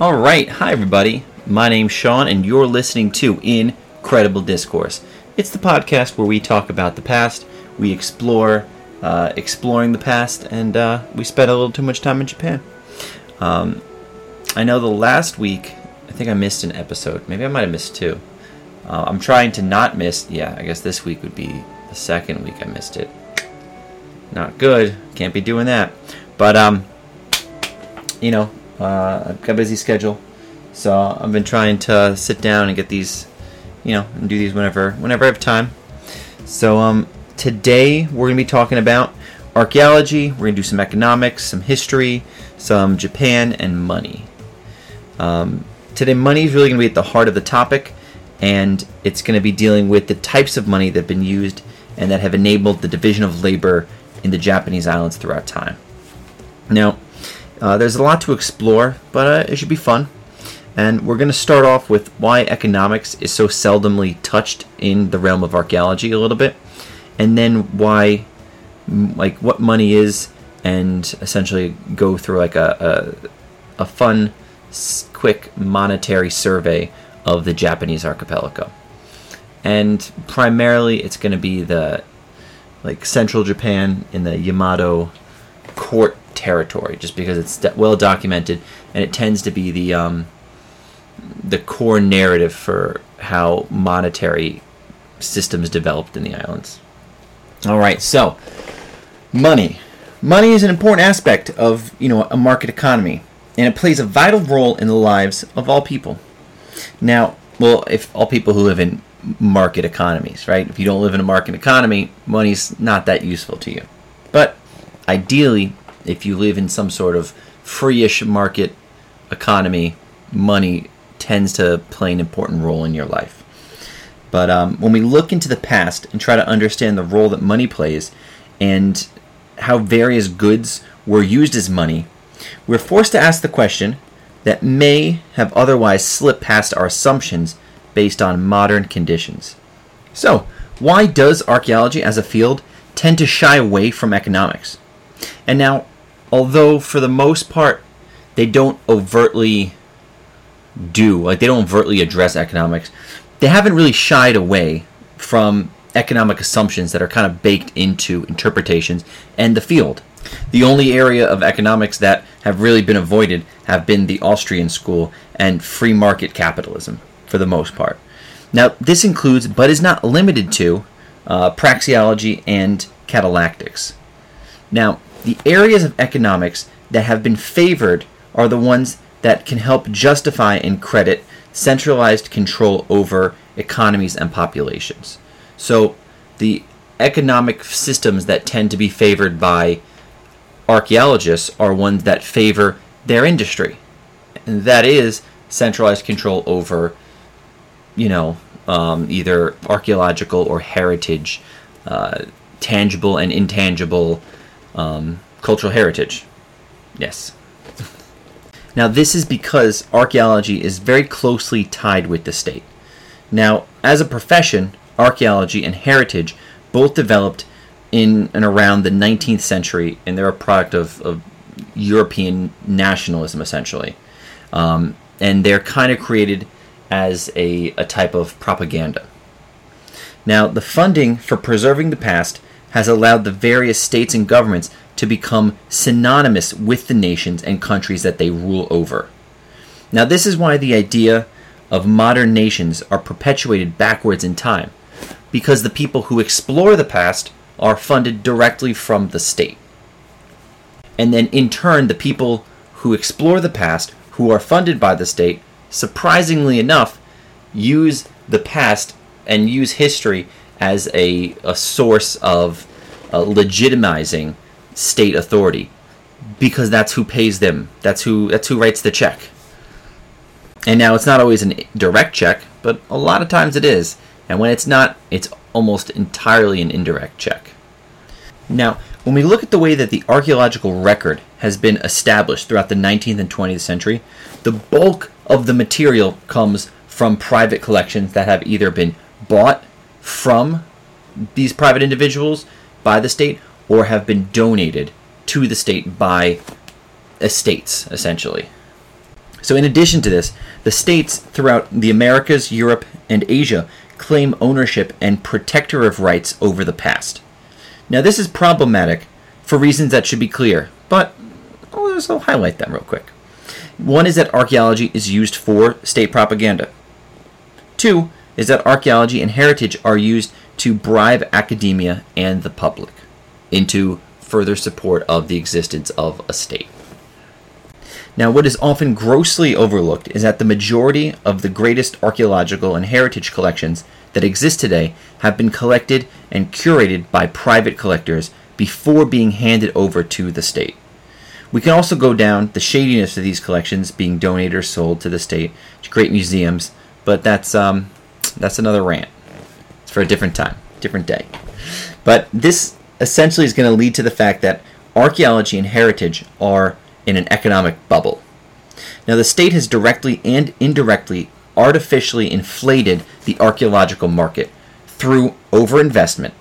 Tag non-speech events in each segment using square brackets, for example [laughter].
All right, hi everybody. My name's Sean, and you're listening to Incredible Discourse. It's the podcast where we talk about the past, we explore, uh, exploring the past, and uh, we spent a little too much time in Japan. Um, I know the last week, I think I missed an episode. Maybe I might have missed two. Uh, I'm trying to not miss. Yeah, I guess this week would be the second week I missed it. Not good. Can't be doing that. But um, you know, uh, I've got a busy schedule, so I've been trying to sit down and get these, you know, and do these whenever whenever I have time. So um, today we're gonna be talking about archaeology. We're gonna do some economics, some history, some Japan, and money. Um, today, money is really gonna be at the heart of the topic, and it's gonna be dealing with the types of money that have been used and that have enabled the division of labor in the Japanese islands throughout time. Now, uh, there's a lot to explore, but uh, it should be fun. And we're going to start off with why economics is so seldomly touched in the realm of archaeology a little bit, and then why, like, what money is, and essentially go through like a a, a fun, quick monetary survey of the Japanese archipelago. And primarily, it's going to be the like central Japan in the Yamato court territory, just because it's well documented and it tends to be the um, the core narrative for how monetary systems developed in the islands. All right, so money. Money is an important aspect of you know a market economy, and it plays a vital role in the lives of all people. Now, well, if all people who live in market economies, right? If you don't live in a market economy, money's not that useful to you. But ideally, if you live in some sort of free-ish market economy, money tends to play an important role in your life. But um, when we look into the past and try to understand the role that money plays and how various goods were used as money, we're forced to ask the question that may have otherwise slipped past our assumptions based on modern conditions. So, why does archaeology as a field tend to shy away from economics? And now, although for the most part they don't overtly do, like they don't overtly address economics, they haven't really shied away from economic assumptions that are kind of baked into interpretations and the field. The only area of economics that have really been avoided have been the Austrian school and free market capitalism for the most part. Now, this includes, but is not limited to, uh, praxeology and catallactics. Now, the areas of economics that have been favored are the ones that can help justify and credit centralized control over economies and populations. So, the economic systems that tend to be favored by archaeologists are ones that favor their industry. And that is centralized control over, you know, um, either archaeological or heritage, uh, tangible and intangible um, cultural heritage. Yes. now, this is because archaeology is very closely tied with the state. Now, as a profession, archaeology and heritage both developed in and around the 19th century, and they're a product of, of European nationalism, essentially. Um, and they're kind of created as a, a type of propaganda. Now, the funding for preserving the past has allowed the various states and governments to become synonymous with the nations and countries that they rule over. Now, this is why the idea of modern nations are perpetuated backwards in time, because the people who explore the past are funded directly from the state. And then, in turn, the people who explore the past, who are funded by the state, surprisingly enough, use the past and use history as a, a source of uh, legitimizing state authority because that's who pays them. That's who that's who writes the check. And now it's not always a direct check, but a lot of times it is. And when it's not, it's almost entirely an indirect check. Now, when we look at the way that the archaeological record has been established throughout the 19th and 20th century, the bulk of the material comes from private collections that have either been bought from these private individuals by the state or have been donated to the state by estates, essentially. So, in addition to this, the states throughout the Americas, Europe, and Asia claim ownership and protector of rights over the past. Now, this is problematic for reasons that should be clear, but I'll highlight them real quick. One is that archaeology is used for state propaganda. Two is that archaeology and heritage are used to bribe academia and the public into further support of the existence of a state. Now, what is often grossly overlooked is that the majority of the greatest archaeological and heritage collections that exist today have been collected and curated by private collectors before being handed over to the state. We can also go down the shadiness of these collections being donated or sold to the state to great museums, but that's um, that's another rant. It's for a different time, different day. But this essentially is going to lead to the fact that archaeology and heritage are in an economic bubble. Now, the state has directly and indirectly artificially inflated the archaeological market through overinvestment,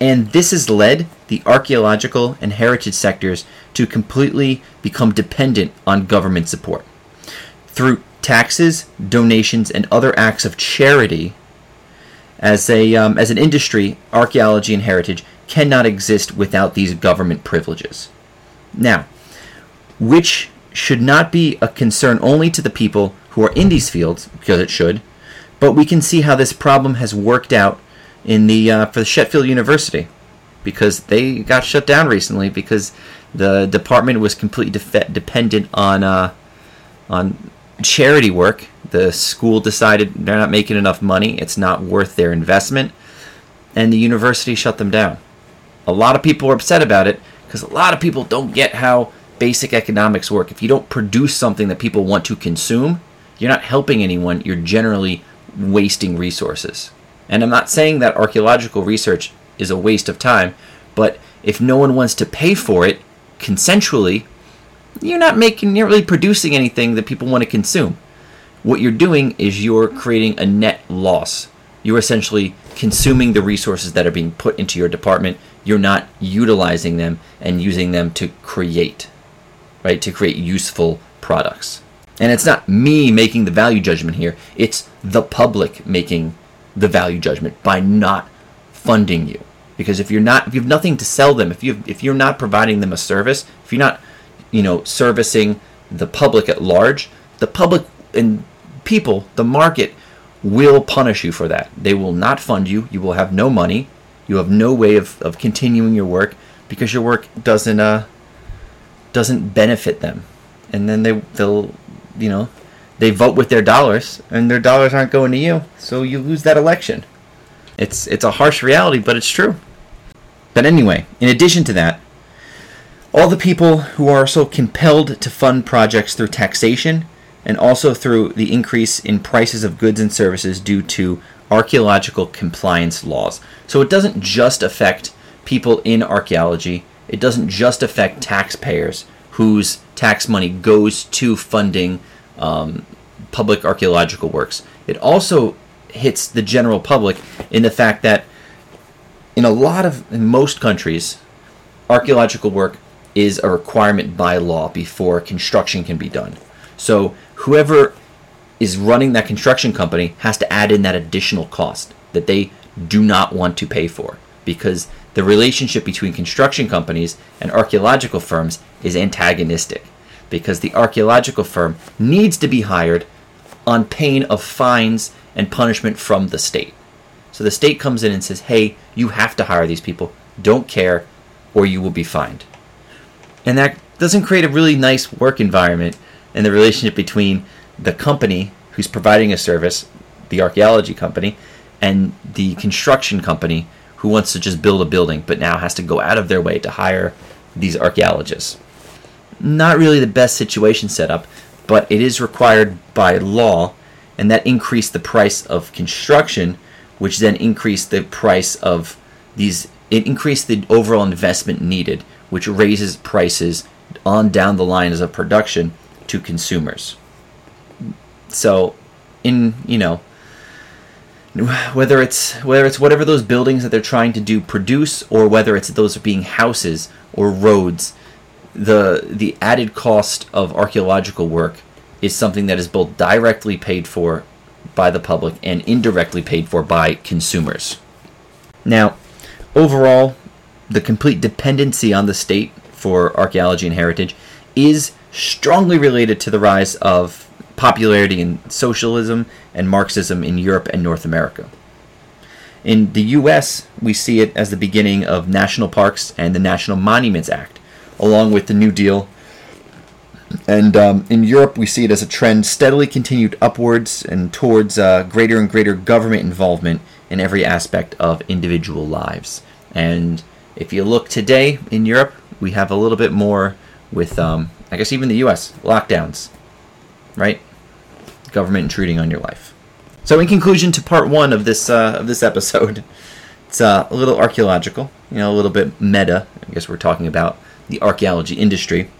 and this has led the archaeological and heritage sectors to completely become dependent on government support. Through taxes, donations, and other acts of charity, as, a, um, as an industry, archaeology and heritage cannot exist without these government privileges. Now, which should not be a concern only to the people who are in these fields, because it should, but we can see how this problem has worked out in the uh, for the Sheffield University because they got shut down recently because the department was completely dependent on uh, on charity work. The school decided they're not making enough money; it's not worth their investment, and the university shut them down. A lot of people are upset about it because a lot of people don't get how basic economics work. If you don't produce something that people want to consume, you're not helping anyone. You're generally wasting resources. And I'm not saying that archaeological research is a waste of time, but if no one wants to pay for it consensually, you're not making, you're really producing anything that people want to consume. What you're doing is you're creating a net loss. You're essentially consuming the resources that are being put into your department. You're not utilizing them and using them to create, right? To create useful products. And it's not me making the value judgment here, it's the public making the value judgment by not funding you. Because if you're not, if you have nothing to sell them, if you if you're not providing them a service, if you're not, you know, servicing the public at large, the public and people, the market will punish you for that. They will not fund you. You will have no money. You have no way of, of continuing your work because your work doesn't uh doesn't benefit them. And then they they'll you know they vote with their dollars, and their dollars aren't going to you, so you lose that election. It's it's a harsh reality, but it's true. But anyway, in addition to that, all the people who are so compelled to fund projects through taxation and also through the increase in prices of goods and services due to archaeological compliance laws. So it doesn't just affect people in archaeology, it doesn't just affect taxpayers whose tax money goes to funding um, public archaeological works. It also hits the general public in the fact that in a lot of in most countries, archaeological work is a requirement by law before construction can be done. So whoever is running that construction company has to add in that additional cost that they do not want to pay for because the relationship between construction companies and archaeological firms is antagonistic because the archaeological firm needs to be hired on pain of fines and punishment from the state. So the state comes in and says, hey, you have to hire these people. Don't care, or you will be fined. And that doesn't create a really nice work environment and the relationship between the company who's providing a service, the archaeology company, and the construction company who wants to just build a building but now has to go out of their way to hire these archaeologists not really the best situation set up, but it is required by law, and that increased the price of construction, which then increased the price of these. It increased the overall investment needed, which raises prices on down the lines of production to consumers. So, in you know, whether it's whether it's whatever those buildings that they're trying to do produce, or whether it's those being houses or roads the the added cost of archaeological work is something that is both directly paid for by the public and indirectly paid for by consumers. Now, overall, the complete dependency on the state for archaeology and heritage is strongly related to the rise of popularity in socialism and Marxism in Europe and North America. In the US, we see it as the beginning of national parks and the National Monuments Act, along with the New Deal. And um, in Europe, we see it as a trend steadily continued upwards and towards uh, greater and greater government involvement in every aspect of individual lives. And if you look today in Europe, we have a little bit more with, um, I guess, even the US lockdowns, right? Government intruding on your life. So, in conclusion to part one of this uh, of this episode, [laughs] it's uh, a little archaeological, you know, a little bit meta. I guess we're talking about the archaeology industry.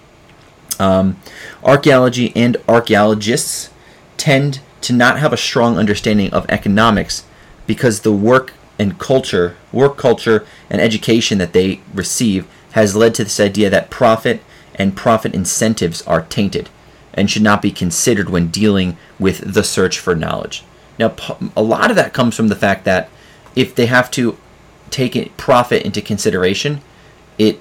Um, archaeology and archaeologists tend to not have a strong understanding of economics because the work and culture, work culture, and education that they receive has led to this idea that profit and profit incentives are tainted and should not be considered when dealing with the search for knowledge. Now, a lot of that comes from the fact that if they have to take profit into consideration, it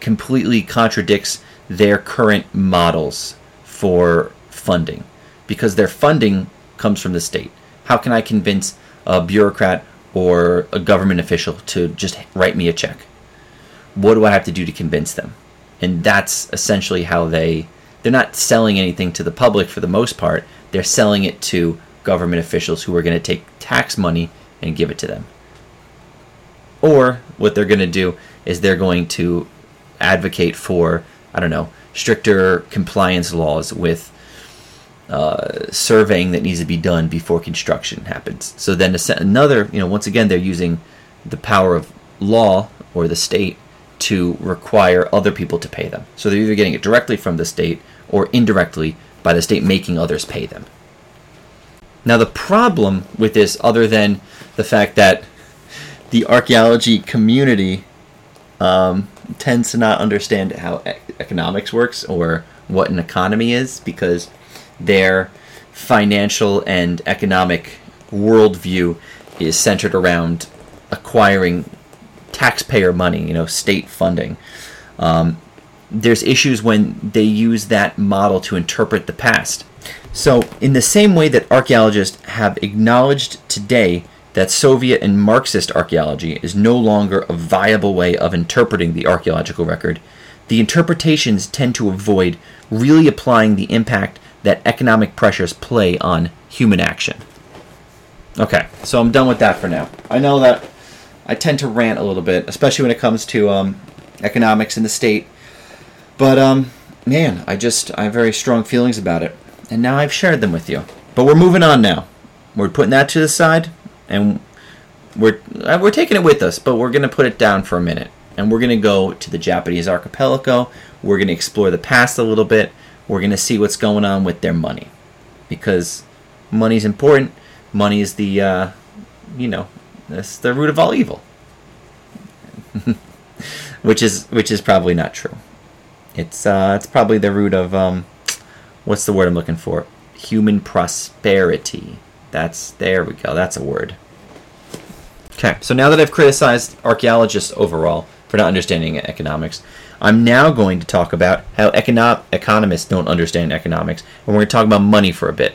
completely contradicts their current models for funding because their funding comes from the state. How can I convince a bureaucrat or a government official to just write me a check? What do I have to do to convince them? And that's essentially how they they're not selling anything to the public for the most part. They're selling it to government officials who are going to take tax money and give it to them. Or what they're going to do is they're going to advocate for, I don't know, stricter compliance laws with uh, surveying that needs to be done before construction happens. So then another, you know, once again, they're using the power of law or the state to require other people to pay them. So they're either getting it directly from the state or indirectly by the state making others pay them. Now, the problem with this, other than the fact that the archaeology community um, tends to not understand how economics works or what an economy is, because their financial and economic worldview is centered around acquiring taxpayer money, you know, state funding. Um, there's issues when they use that model to interpret the past. So, in the same way that archaeologists have acknowledged today that Soviet and Marxist archaeology is no longer a viable way of interpreting the archaeological record, the interpretations tend to avoid really applying the impact that economic pressures play on human action. Okay, so I'm done with that for now. I know that I tend to rant a little bit, especially when it comes to um, economics in the state. But um, man, I just I have very strong feelings about it and now I've shared them with you. But we're moving on now. We're putting that to the side, and we're uh, we're taking it with us, but we're gonna put it down for a minute, and we're gonna go to the Japanese archipelago. We're gonna explore the past a little bit. We're gonna see what's going on with their money, because money's important. Money is the uh, you know that's the root of all evil, [laughs] which is which is probably not true. It's uh, it's probably the root of um, what's the word I'm looking for? Human prosperity. That's there we go. That's a word. Okay, so now that I've criticized archaeologists overall for not understanding economics, I'm now going to talk about how econo- economists don't understand economics, and we're going to talk about money for a bit.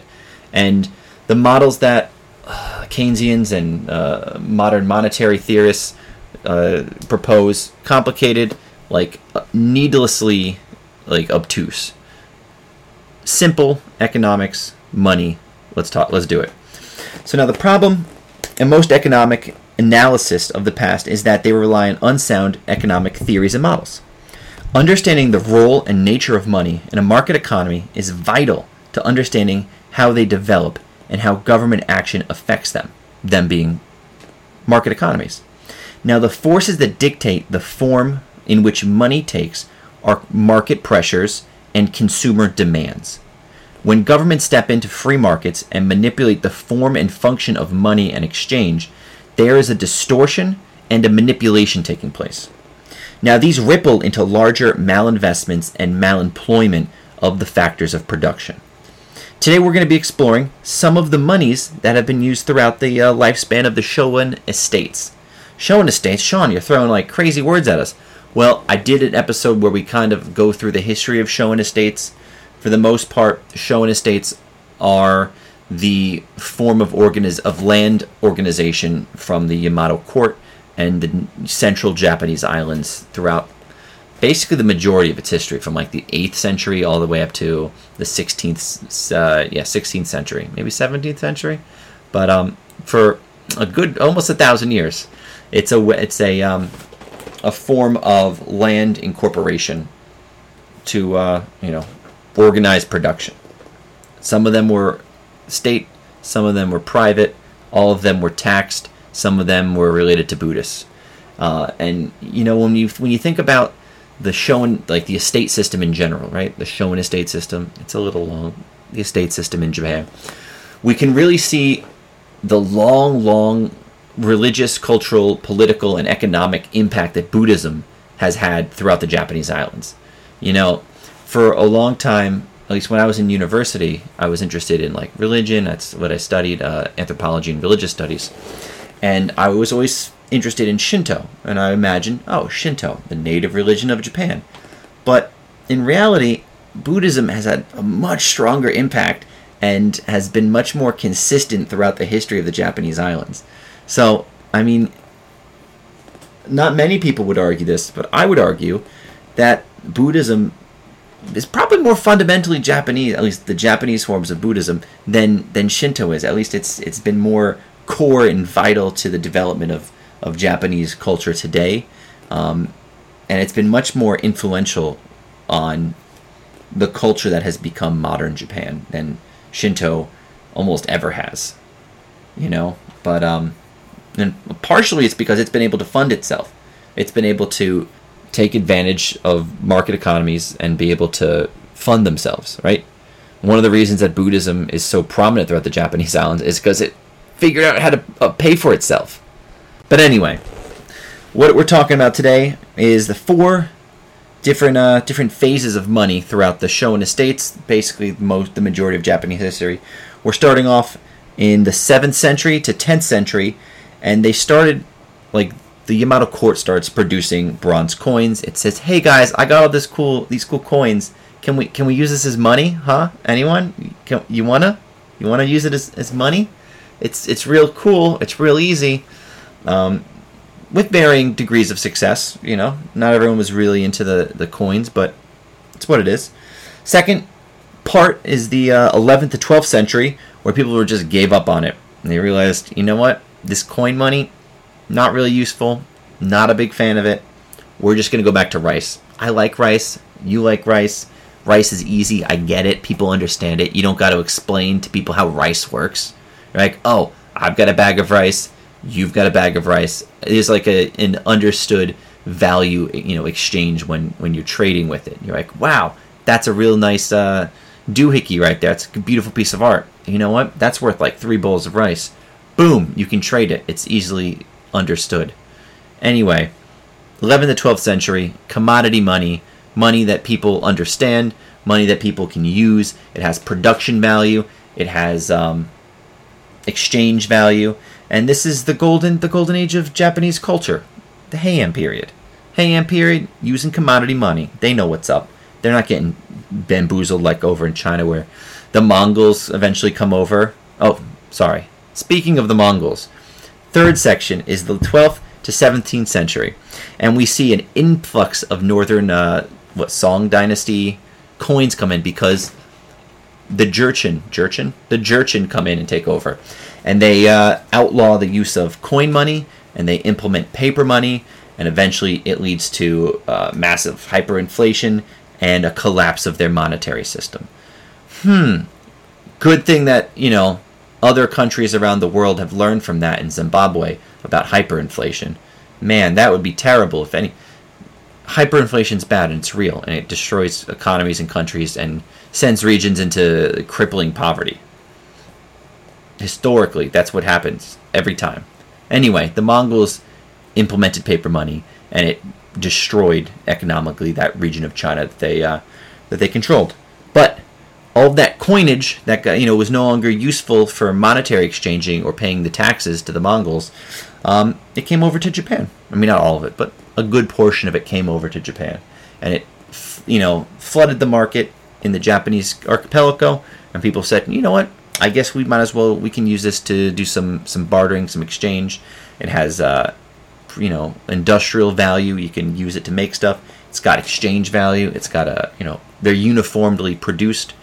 And the models that uh, Keynesians and uh, modern monetary theorists uh, propose complicated, like uh, needlessly, like obtuse simple economics, money. Let's talk. Let's do it. So now the problem in most economic analysis of the past is that they rely on unsound economic theories and models. Understanding the role and nature of money in a market economy is vital to understanding how they develop and how government action affects them, them being market economies. Now, the forces that dictate the form in which money takes are market pressures and consumer demands. When governments step into free markets and manipulate the form and function of money and exchange, there is a distortion and a manipulation taking place. Now, these ripple into larger malinvestments and malemployment of the factors of production. Today we're going to be exploring some of the monies that have been used throughout the uh, lifespan of the Shoen estates. Shoen estates, Sean, you're throwing like crazy words at us. Well, I did an episode where we kind of go through the history of Shoen estates. For the most part, Shoen estates are the form of organiz- of land organization from the Yamato court and the central Japanese islands throughout basically the majority of its history from like the 8th century all the way up to the 16th uh, yeah 16th century maybe 17th century. But um, for a good almost a thousand years it's a it's a um, a form of land incorporation to uh, you know organize production. Some of them were state some of them were private all of them were taxed some of them were related to Buddhists. Uh, and you know when you when you think about the Shoen like the estate system in general, right? The Shoen estate system. It's a little long. The estate system in Japan. We can really see the long, long religious, cultural, political, and economic impact that Buddhism has had throughout the Japanese islands. You know, for a long time, at least when I was in university, I was interested in like religion. That's what I studied, uh, anthropology and religious studies. And I was always interested in Shinto, and I imagined, oh, Shinto, the native religion of Japan. But in reality, Buddhism has had a much stronger impact and has been much more consistent throughout the history of the Japanese islands. So, I mean, not many people would argue this, but I would argue that Buddhism is probably more fundamentally Japanese, at least the Japanese forms of Buddhism, than than Shinto is. At least it's it's been more core and vital to the development of, of Japanese culture today. Um, and it's been much more influential on the culture that has become modern Japan than Shinto almost ever has. You know, but um, and partially it's because it's been able to fund itself. It's been able to take advantage of market economies and be able to fund themselves, right? One of the reasons that Buddhism is so prominent throughout the Japanese islands is because it figured out how to uh, pay for itself. But anyway, what we're talking about today is the four different uh, different phases of money throughout the Shoen estates, basically most the majority of Japanese history. We're starting off in the 7th century to 10th century, and they started like the Yamato court starts producing bronze coins. It says, "Hey guys, I got all this cool these cool coins. Can we can we use this as money? Huh? Anyone? Can, you wanna you wanna use it as, as money?" It's it's real cool. It's real easy, um, with varying degrees of success. You know, not everyone was really into the the coins, but it's what it is. Second part is the uh, 11th to 12th century, where people were just gave up on it. And they realized, you know what, this coin money, not really useful. Not a big fan of it. We're just gonna go back to rice. I like rice. You like rice. Rice is easy. I get it. People understand it. You don't got to explain to people how rice works. You're like, oh, I've got a bag of rice, you've got a bag of rice. It is like a an understood value, you know, exchange when when you're trading with it. You're like, wow, that's a real nice uh, doohickey right there. It's a beautiful piece of art. You know what? That's worth like three bowls of rice. Boom, you can trade it. It's easily understood. Anyway, 11th to 12th century, commodity money, money that people understand, money that people can use. It has production value. It has um, exchange value, and this is the golden the golden age of Japanese culture, the Heian period. Heian period using commodity money. They know what's up. They're not getting bamboozled like over in China where the Mongols eventually come over. Oh, sorry. Speaking of the Mongols, third section is the 12th to 17th century, and we see an influx of northern uh, what Song dynasty coins come in because the Jurchen, Jurchen, the Jurchen come in and take over, and they uh, outlaw the use of coin money and they implement paper money, and eventually it leads to uh, massive hyperinflation and a collapse of their monetary system. Hmm. Good thing that you know other countries around the world have learned from that in Zimbabwe about hyperinflation. Man, that would be terrible if any. Hyperinflation's bad and it's real, and it destroys economies and countries and sends regions into crippling poverty. Historically, that's what happens every time. Anyway, the Mongols implemented paper money, and it destroyed economically that region of China that they uh, that they controlled. But all of that coinage that you know was no longer useful for monetary exchanging or paying the taxes to the Mongols. Um, it came over to Japan. I mean, not all of it, but a good portion of it came over to Japan, and it, you know, flooded the market in the Japanese archipelago. And people said, you know what? I guess we might as well. We can use this to do some some bartering, some exchange. It has, uh, you know, industrial value. You can use it to make stuff. It's got exchange value. It's got a, you know, they're uniformly produced.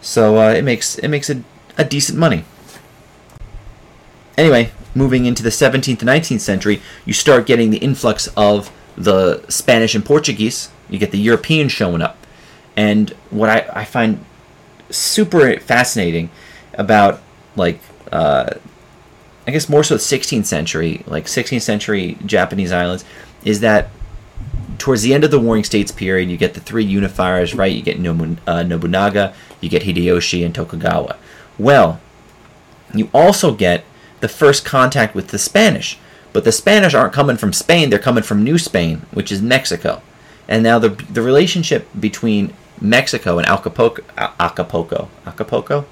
So uh, it makes it makes a, a decent money. Anyway, moving into the 17th and 19th century, you start getting the influx of the Spanish and Portuguese. You get the Europeans showing up. And what I, I find super fascinating about, like, uh, I guess more so the 16th century, like 16th century Japanese islands, is that towards the end of the Warring States period, you get the three unifiers, right? You get uh, Nobunaga, you get Hideyoshi, and Tokugawa. Well, you also get the first contact with the Spanish. But the Spanish aren't coming from Spain, they're coming from New Spain, which is Mexico. And now the, the relationship between Mexico and Acapulco, Acapulco, Acapulco,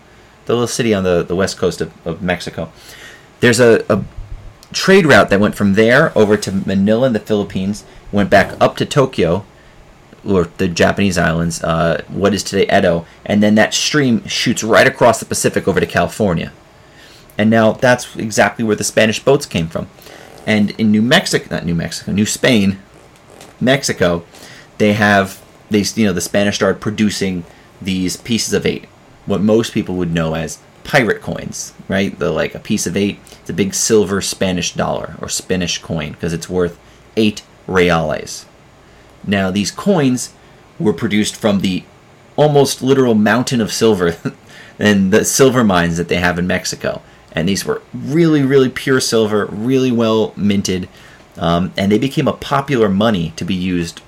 the little city on the, the west coast of, of Mexico, there's a, a trade route that went from there over to Manila in the Philippines, went back up to Tokyo, or the Japanese islands, uh, what is today Edo, and then that stream shoots right across the Pacific over to California. And now that's exactly where the Spanish boats came from. And in New Mexico, not New Mexico, New Spain, Mexico, they have they you know the Spanish started producing these pieces of eight, what most people would know as pirate coins, right? The like a piece of eight, it's a big silver Spanish dollar or Spanish coin because it's worth eight reales. Now these coins were produced from the almost literal mountain of silver [laughs] and the silver mines that they have in Mexico and these were really, really pure silver, really well minted, um, and they became a popular money to be used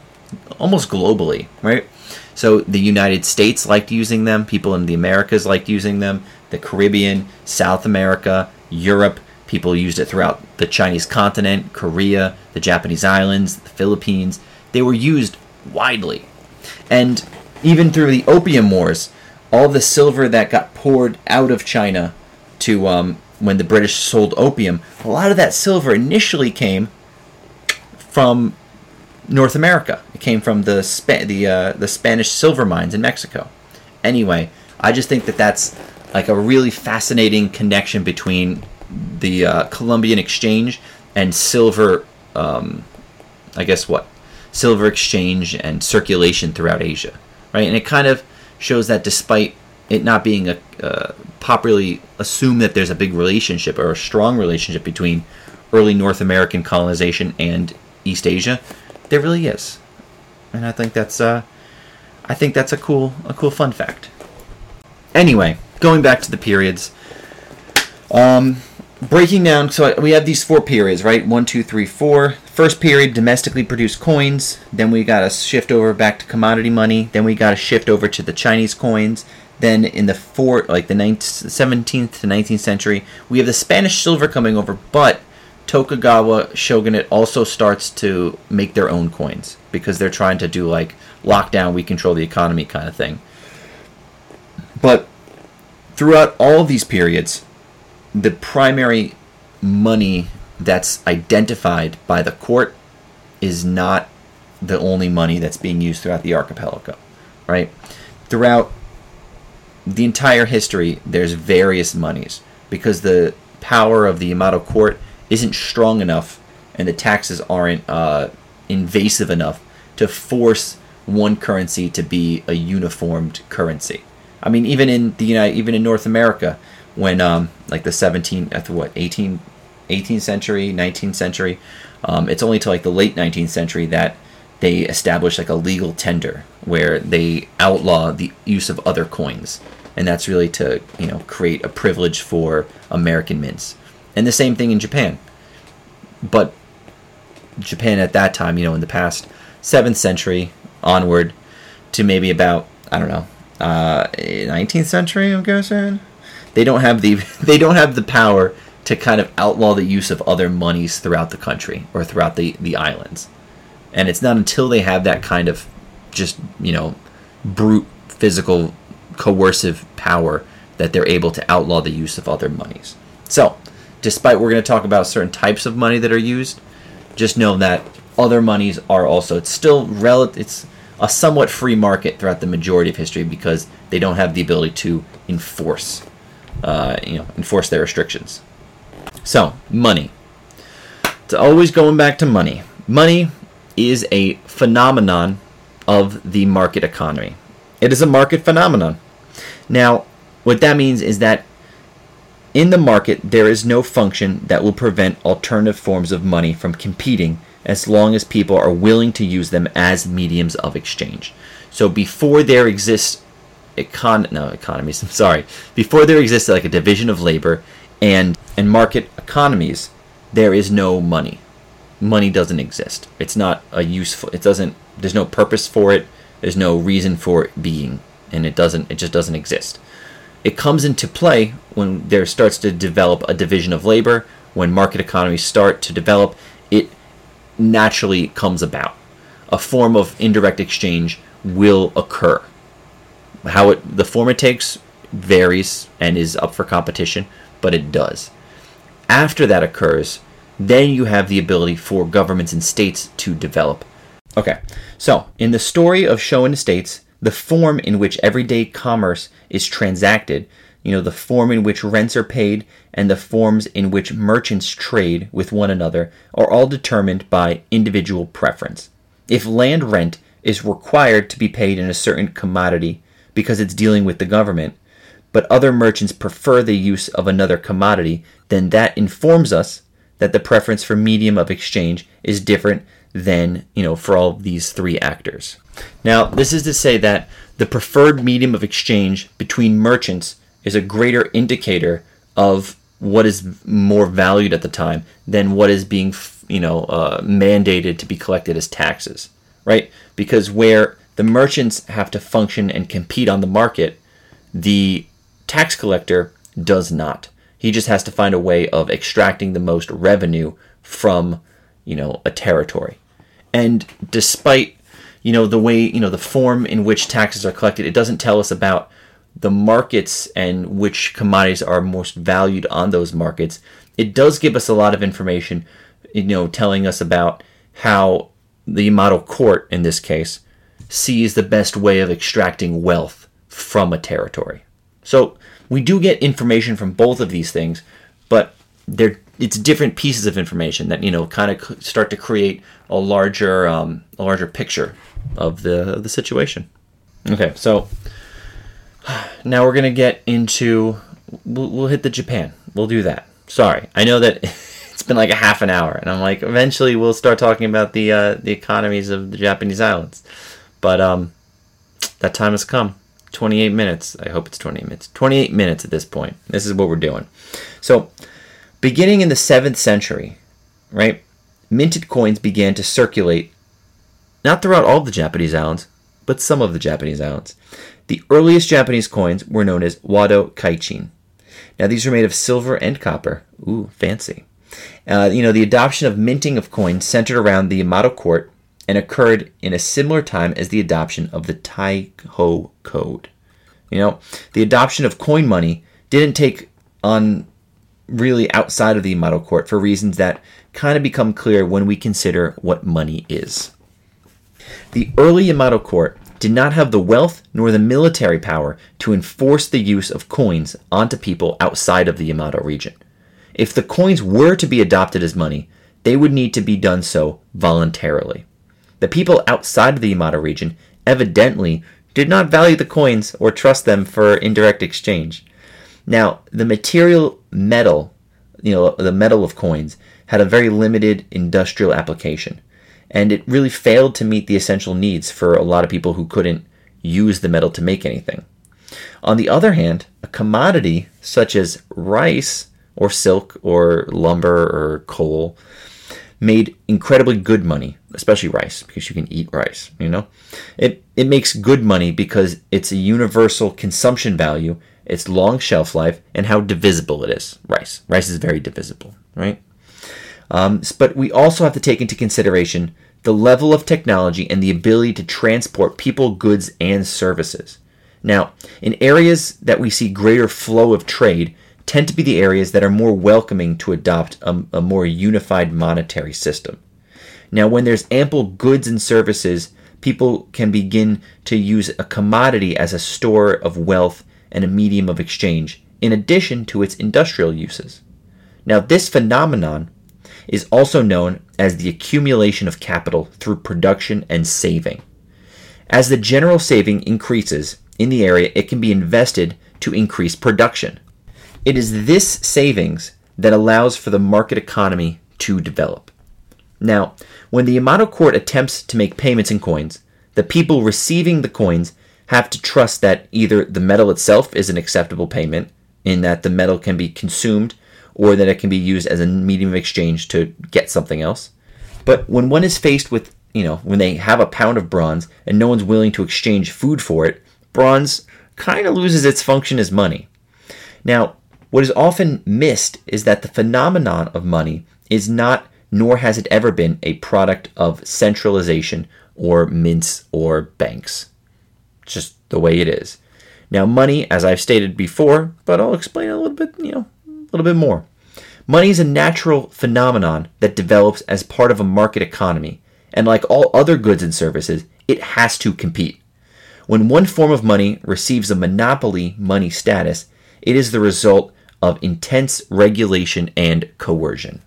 almost globally, right? So the United States liked using them, people in the Americas liked using them, the Caribbean, South America, Europe, people used it throughout the Chinese continent, Korea, the Japanese islands, the Philippines. They were used widely. And even through the Opium Wars, all the silver that got poured out of China to um, when the British sold opium, a lot of that silver initially came from North America. It came from the Spa- the uh, the Spanish silver mines in Mexico. Anyway, I just think that that's like a really fascinating connection between the uh, Columbian Exchange and silver. Um, I guess what silver exchange and circulation throughout Asia, right? And it kind of shows that despite it not being a uh, popularly assume that there's a big relationship or a strong relationship between early North American colonization and East Asia. There really is, and I think that's uh, I think that's a cool a cool fun fact. Anyway, going back to the periods. Um, breaking down, so we have these four periods, right? One, two, three, four. First period, domestically produced coins. Then we got to shift over back to commodity money. Then we got to shift over to the Chinese coins. Then in the fourth, like the 19th, 17th to 19th century, we have the Spanish silver coming over, but Tokugawa shogunate also starts to make their own coins because they're trying to do like lockdown, we control the economy kind of thing. But throughout all these periods, the primary money that's identified by the court is not the only money that's being used throughout the archipelago, right? Throughout the entire history, there's various monies because the power of the Yamato court isn't strong enough and the taxes aren't uh, invasive enough to force one currency to be a uniformed currency. I mean, even in the United, even in North America, when um, like the 17, uh, what 18, 18th century, 19th century, um, it's only till like the late 19th century that they established like a legal tender where they outlaw the use of other coins and that's really to you know create a privilege for American mints. And the same thing in Japan. But Japan at that time, you know, in the past seventh century onward to maybe about I don't know, uh, 19th century. I'm guessing they don't have the [laughs] they don't have the power to kind of outlaw the use of other monies throughout the country or throughout the the islands. And it's not until they have that kind of just you know brute physical coercive power that they're able to outlaw the use of other monies. So, despite we're going to talk about certain types of money that are used, just know that other monies are also it's still relative it's a somewhat free market throughout the majority of history because they don't have the ability to enforce uh, you know enforce their restrictions. So, money. It's always going back to money. Money is a phenomenon of the market economy. It is a market phenomenon. Now, what that means is that in the market, there is no function that will prevent alternative forms of money from competing as long as people are willing to use them as mediums of exchange. So before there exists econ no economies, [laughs] I'm sorry, before there exists like a division of labor and and market economies, there is no money. Money doesn't exist. It's not a useful it doesn't there's no purpose for it, there's no reason for it being, and it doesn't it just doesn't exist. It comes into play when there starts to develop a division of labor, when market economies start to develop, it naturally comes about. A form of indirect exchange will occur. How it the form it takes varies and is up for competition, but it does. After that occurs, then you have the ability for governments and states to develop. Okay, so in the story of Shoen estates, the form in which everyday commerce is transacted, you know, the form in which rents are paid, and the forms in which merchants trade with one another are all determined by individual preference. If land rent is required to be paid in a certain commodity because it's dealing with the government, but other merchants prefer the use of another commodity, then that informs us that the preference for medium of exchange is different than, you know, for all these three actors. Now, this is to say that the preferred medium of exchange between merchants is a greater indicator of what is more valued at the time than what is being, you know, uh, mandated to be collected as taxes, right? Because where the merchants have to function and compete on the market, the tax collector does not. He just has to find a way of extracting the most revenue from, you know, a territory. And despite, you know, the way, you know, the form in which taxes are collected, it doesn't tell us about the markets and which commodities are most valued on those markets. It does give us a lot of information, you know, telling us about how the Yamato court, in this case, sees the best way of extracting wealth from a territory. So we do get information from both of these things, but they're it's different pieces of information that you know kind of start to create a larger um, a larger picture of the of the situation. Okay, so [sighs] now we're gonna get into we'll, we'll hit the Japan. We'll do that. Sorry, I know that [laughs] it's been like a half an hour, and I'm like eventually we'll start talking about the uh, the economies of the Japanese islands, but um, that time has come. 28 minutes. I hope it's 28 minutes. 28 minutes at this point. This is what we're doing. So, beginning in the 7th century, right, minted coins began to circulate not throughout all the Japanese islands, but some of the Japanese islands. The earliest Japanese coins were known as Wado Kaichin. Now, these were made of silver and copper. Ooh, fancy. Uh, you know, the adoption of minting of coins centered around the Yamato court and occurred in a similar time as the adoption of the Taiho Code. You know, the adoption of coin money didn't take on really outside of the Yamato court for reasons that kind of become clear when we consider what money is. The early Yamato court did not have the wealth nor the military power to enforce the use of coins onto people outside of the Yamato region. If the coins were to be adopted as money, they would need to be done so voluntarily. The people outside of the Yamato region evidently did not value the coins or trust them for indirect exchange. Now, the material metal, you know, the metal of coins, had a very limited industrial application, and it really failed to meet the essential needs for a lot of people who couldn't use the metal to make anything. On the other hand, a commodity such as rice or silk or lumber or coal made incredibly good money, especially rice, because you can eat rice, you know? It it makes good money because it's a universal consumption value, its long shelf life, and how divisible it is. Rice. Rice is very divisible, right? Um, but we also have to take into consideration the level of technology and the ability to transport people, goods, and services. Now, in areas that we see greater flow of trade, tend to be the areas that are more welcoming to adopt a, a more unified monetary system. Now, when there's ample goods and services, people can begin to use a commodity as a store of wealth and a medium of exchange, in addition to its industrial uses. Now, this phenomenon is also known as the accumulation of capital through production and saving. As the general saving increases in the area, it can be invested to increase production. It is this savings that allows for the market economy to develop. Now, when the Yamato court attempts to make payments in coins, the people receiving the coins have to trust that either the metal itself is an acceptable payment, in that the metal can be consumed, or that it can be used as a medium of exchange to get something else. But when one is faced with, you know, when they have a pound of bronze and no one's willing to exchange food for it, bronze kind of loses its function as money. Now, what is often missed is that the phenomenon of money is not, nor has it ever been, a product of centralization or mints or banks. Just the way it is. Now, money, as I've stated before, but I'll explain a little bit, you know, a little bit more. Money is a natural phenomenon that develops as part of a market economy, and like all other goods and services, it has to compete. When one form of money receives a monopoly money status, it is the result of intense regulation and coercion.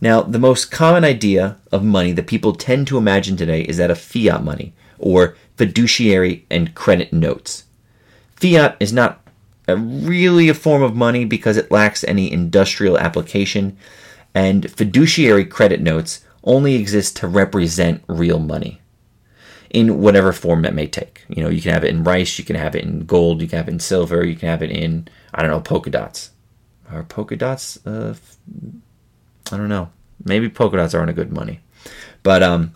Now, the most common idea of money that people tend to imagine today is that of fiat money, or fiduciary and credit notes. Fiat is not a really a form of money because it lacks any industrial application, and fiduciary credit notes only exist to represent real money in whatever form that may take. You know, you can have it in rice, you can have it in gold, you can have it in silver, you can have it in, I don't know, polka dots. Are polka dots, uh, I don't know. Maybe polka dots aren't a good money. But, um,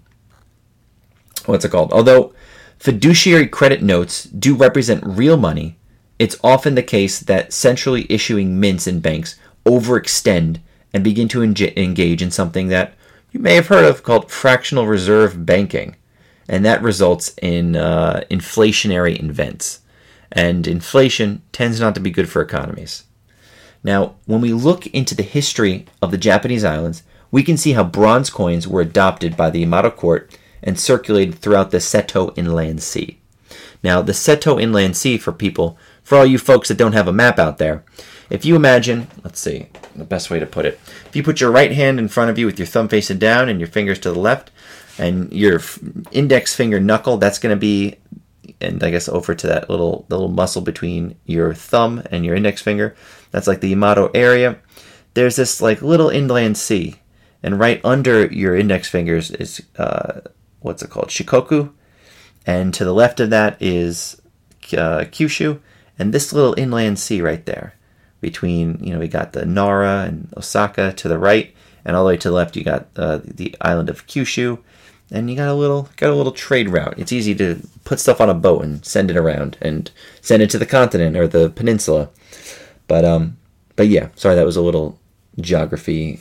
what's it called? Although fiduciary credit notes do represent real money, it's often the case that centrally issuing mints and banks overextend and begin to engage in something that you may have heard of called fractional reserve banking. And that results in uh, inflationary events. And inflation tends not to be good for economies. Now, when we look into the history of the Japanese islands, we can see how bronze coins were adopted by the Yamato court and circulated throughout the Seto Inland Sea. Now, the Seto Inland Sea, for people, for all you folks that don't have a map out there, if you imagine, let's see, the best way to put it, if you put your right hand in front of you with your thumb facing down and your fingers to the left, and your index finger knuckle, that's going to be, and I guess over to that little little muscle between your thumb and your index finger, that's like the Yamato area. There's this like little inland sea, and right under your index fingers is uh, what's it called, Shikoku, and to the left of that is uh, Kyushu, and this little inland sea right there. Between you know we got the Nara and Osaka to the right, and all the way to the left you got uh, the island of Kyushu, and you got a little got a little trade route. It's easy to put stuff on a boat and send it around and send it to the continent or the peninsula. But um, but yeah, sorry that was a little geography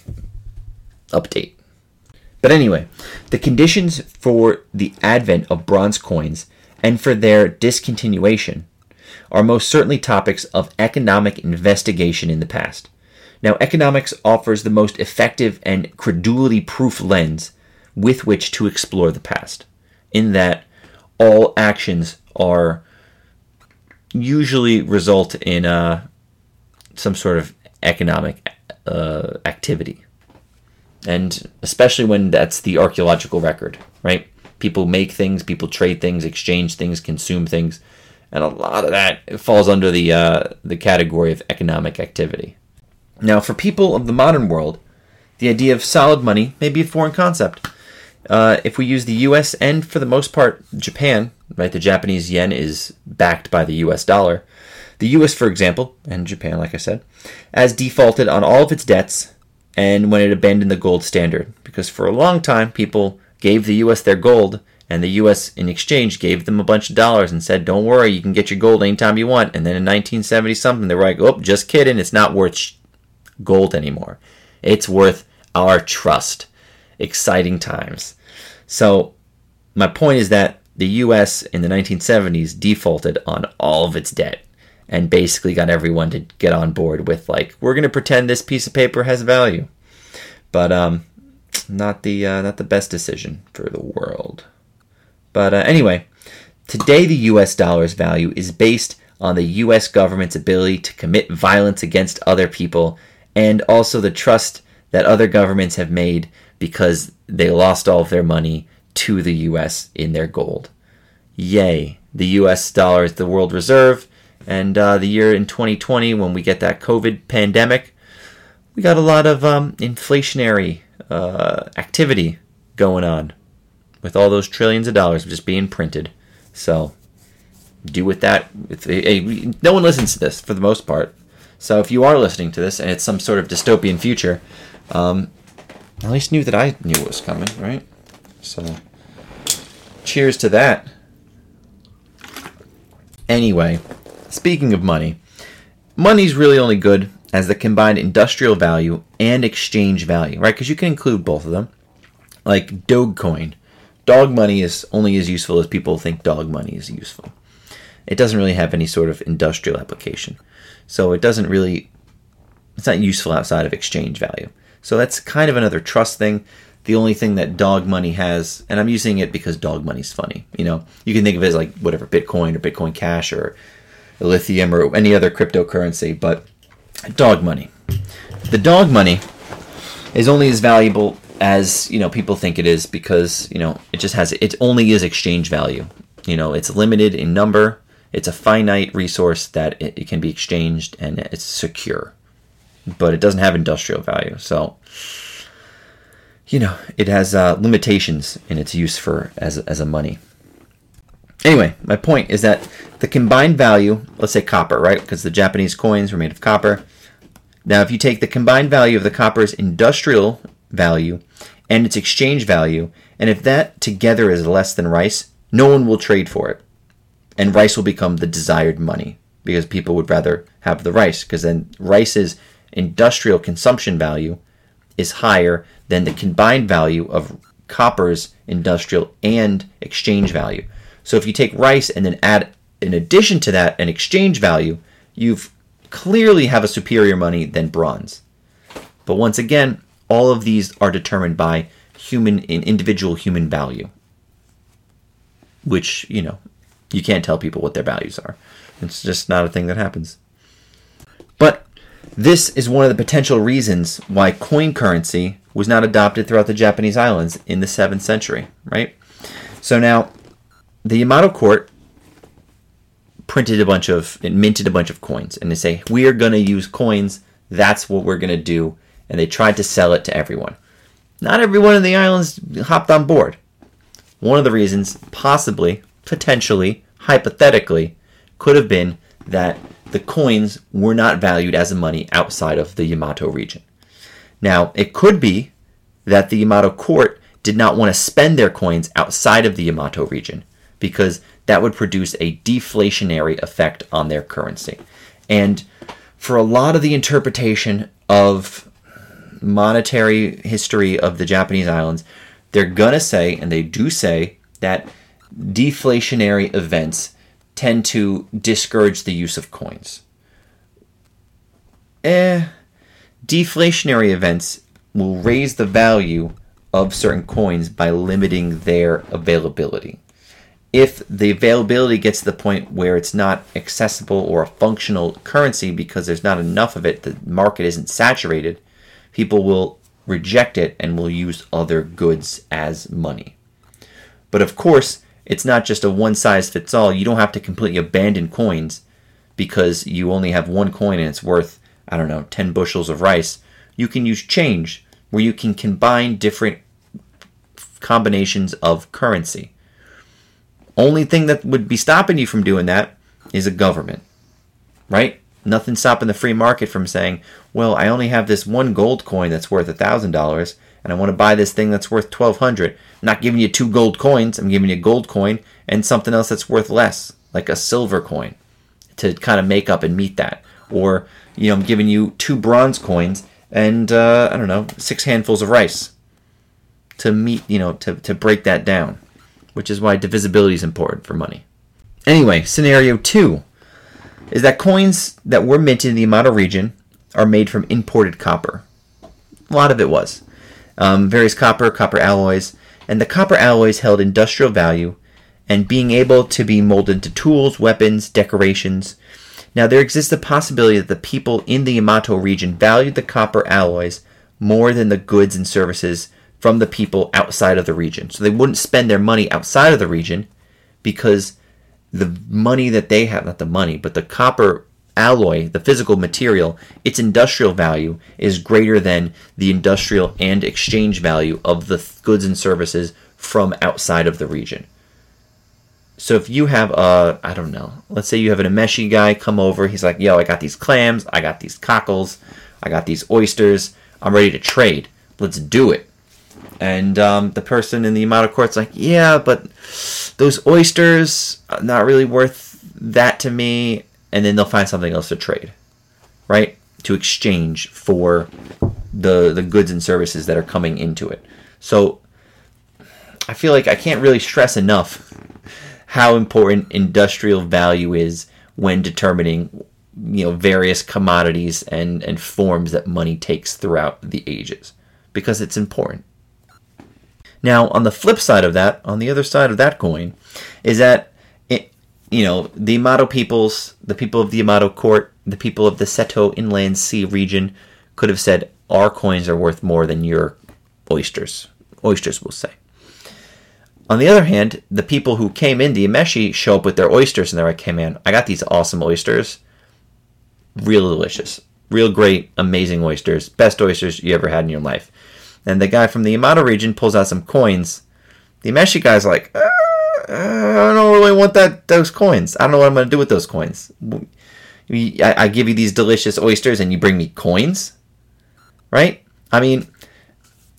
update. But anyway, the conditions for the advent of bronze coins and for their discontinuation are most certainly topics of economic investigation in the past. Now, economics offers the most effective and credulity proof lens with which to explore the past, in that all actions are usually result in uh, some sort of economic uh, activity and especially when that's the archaeological record, right? People make things, people trade things, exchange things, consume things, and a lot of that falls under the uh, the category of economic activity. Now, for people of the modern world, the idea of solid money may be a foreign concept. Uh, if we use the U.S. and for the most part Japan, right? The Japanese yen is backed by the U.S. dollar. The U.S., for example, and Japan, like I said, as defaulted on all of its debts and when it abandoned the gold standard. Because for a long time, people gave the U.S. their gold, and the U.S. in exchange gave them a bunch of dollars and said, "Don't worry, you can get your gold anytime you want." And then in 1970 something, they were like, "Oh, just kidding, it's not worth gold anymore. It's worth our trust." Exciting times. So, my point is that the US in the 1970s defaulted on all of its debt and basically got everyone to get on board with like we're going to pretend this piece of paper has value. But um not the uh, not the best decision for the world. But uh, anyway, today the US dollar's value is based on the US government's ability to commit violence against other people and also the trust that other governments have made because they lost all of their money to the US in their gold. Yay! The US dollar is the world reserve, and uh, the year in 2020, when we get that COVID pandemic, we got a lot of um, inflationary uh, activity going on with all those trillions of dollars just being printed. So, do with that. Hey, no one listens to this for the most part. So, if you are listening to this and it's some sort of dystopian future, um, at least knew that I knew it was coming, right? So, cheers to that. Anyway, speaking of money, money's really only good as the combined industrial value and exchange value, right? Because you can include both of them. Like Dogecoin. Dog money is only as useful as people think dog money is useful. It doesn't really have any sort of industrial application. So it doesn't really, it's not useful outside of exchange value. So that's kind of another trust thing. The only thing that dog money has, and I'm using it because dog money's funny. You know, you can think of it as like whatever Bitcoin or Bitcoin Cash or Lithium or any other cryptocurrency, but dog money. The dog money is only as valuable as you know people think it is because you know it just has it only is exchange value. You know, it's limited in number. It's a finite resource that it, it can be exchanged and it's secure but it doesn't have industrial value. So, you know, it has uh, limitations in its use for as as a money. Anyway, my point is that the combined value, let's say copper, right? Because the Japanese coins were made of copper. Now, if you take the combined value of the copper's industrial value and its exchange value, and if that together is less than rice, no one will trade for it. And rice will become the desired money because people would rather have the rice because then rice's industrial consumption value is higher than the combined value of copper's industrial and exchange value. So if you take rice and then add in addition to that an exchange value, you've clearly have a superior money than bronze. But once again, all of these are determined by human individual human value. Which, you know, you can't tell people what their values are. It's just not a thing that happens. But this is one of the potential reasons why coin currency was not adopted throughout the Japanese islands in the 7th century, right? So now, the Yamato court printed a bunch of, it minted a bunch of coins, and they say, we are going to use coins, that's what we're going to do, and they tried to sell it to everyone. Not everyone in the islands hopped on board. One of the reasons, possibly, potentially, hypothetically, could have been that the coins were not valued as money outside of the Yamato region. Now, it could be that the Yamato court did not want to spend their coins outside of the Yamato region because that would produce a deflationary effect on their currency. And for a lot of the interpretation of monetary history of the Japanese islands, they're going to say, and they do say, that deflationary events tend to discourage the use of coins. Eh, deflationary events will raise the value of certain coins by limiting their availability. If the availability gets to the point where it's not accessible or a functional currency because there's not enough of it, the market isn't saturated, people will reject it and will use other goods as money. But of course, it's not just a one size fits all. You don't have to completely abandon coins because you only have one coin and it's worth, I don't know, 10 bushels of rice. You can use change where you can combine different combinations of currency. Only thing that would be stopping you from doing that is a government, right? Nothing stopping the free market from saying, well, I only have this one gold coin that's worth $1,000 and I want to buy this thing that's worth 1200 I'm not giving you two gold coins, I'm giving you a gold coin and something else that's worth less, like a silver coin, to kind of make up and meet that. Or, you know, I'm giving you two bronze coins and, uh, I don't know, six handfuls of rice to meet, you know, to, to break that down. Which is why divisibility is important for money. Anyway, scenario two is that coins that were minted in the Yamato region are made from imported copper. A lot of it was. Um, various copper, copper alloys, and the copper alloys held industrial value and being able to be molded into tools, weapons, decorations. Now, there exists a possibility that the people in the Yamato region valued the copper alloys more than the goods and services from the people outside of the region. So they wouldn't spend their money outside of the region because the money that they have, not the money, but the copper alloy, the physical material, its industrial value is greater than the industrial and exchange value of the goods and services from outside of the region. So if you have a, I don't know, let's say you have an Emishi guy come over, he's like, yo, I got these clams, I got these cockles, I got these oysters, I'm ready to trade. Let's do it. And um, the person in the Yamato court's like, yeah, but those oysters are not really worth that to me. And then they'll find something else to trade, right? To exchange for the the goods and services that are coming into it. So I feel like I can't really stress enough how important industrial value is when determining you know various commodities and and forms that money takes throughout the ages because it's important now, on the flip side of that, on the other side of that coin, is that it, you know the Yamato peoples, the people of the Yamato court, the people of the Seto Inland Sea region, could have said our coins are worth more than your oysters. Oysters, we'll say. On the other hand, the people who came in the Emishi show up with their oysters and they're like, hey man, I got these awesome oysters. Real delicious. Real great, amazing oysters. Best oysters you ever had in your life. And the guy from the Yamato region pulls out some coins. The Emishi guy's like, uh, I don't really want that those coins. I don't know what I'm going to do with those coins. I, I give you these delicious oysters and you bring me coins? Right? I mean,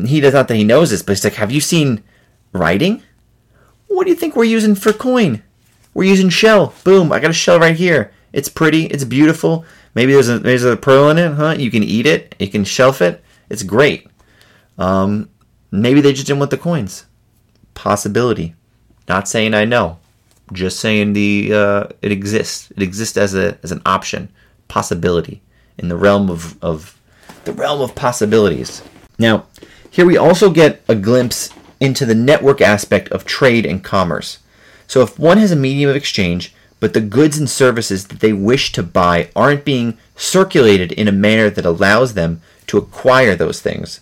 he does not that he knows this, but he's like, have you seen writing? What do you think we're using for coin? We're using shell. Boom, I got a shell right here. It's pretty, it's beautiful. Maybe there's a there's a pearl in it, huh? You can eat it, you can shelf it. It's great. Um, maybe they just didn't want the coins. Possibility. Not saying I know. Just saying the uh, it exists. It exists as a as an option, possibility in the realm of, of the realm of possibilities. Now, here we also get a glimpse into the network aspect of trade and commerce. So if one has a medium of exchange, but the goods and services that they wish to buy aren't being circulated in a manner that allows them to acquire those things,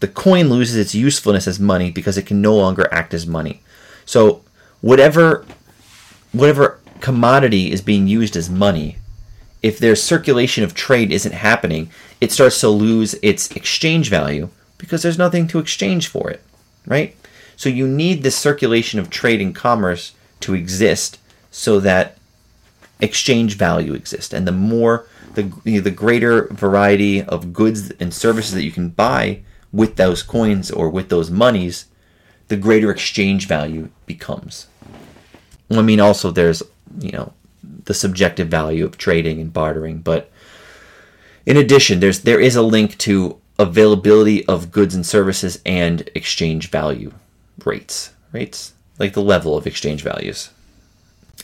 the coin loses its usefulness as money because it can no longer act as money. So whatever whatever commodity is being used as money, if their circulation of trade isn't happening, it starts to lose its exchange value because there's nothing to exchange for it, right? So you need this circulation of trade and commerce to exist so that exchange value exists. And the more the you know, the greater variety of goods and services that you can buy, with those coins or with those monies, the greater exchange value becomes. I mean, also there's, you know, the subjective value of trading and bartering, but in addition, there's there is a link to availability of goods and services and exchange value rates, rates like the level of exchange values.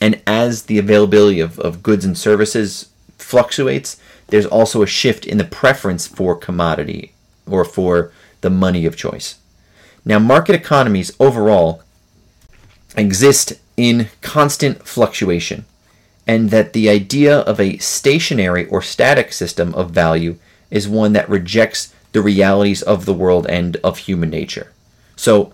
And as the availability of, of goods and services fluctuates, there's also a shift in the preference for commodity or for the money of choice. Now, market economies overall exist in constant fluctuation, and that the idea of a stationary or static system of value is one that rejects the realities of the world and of human nature. So,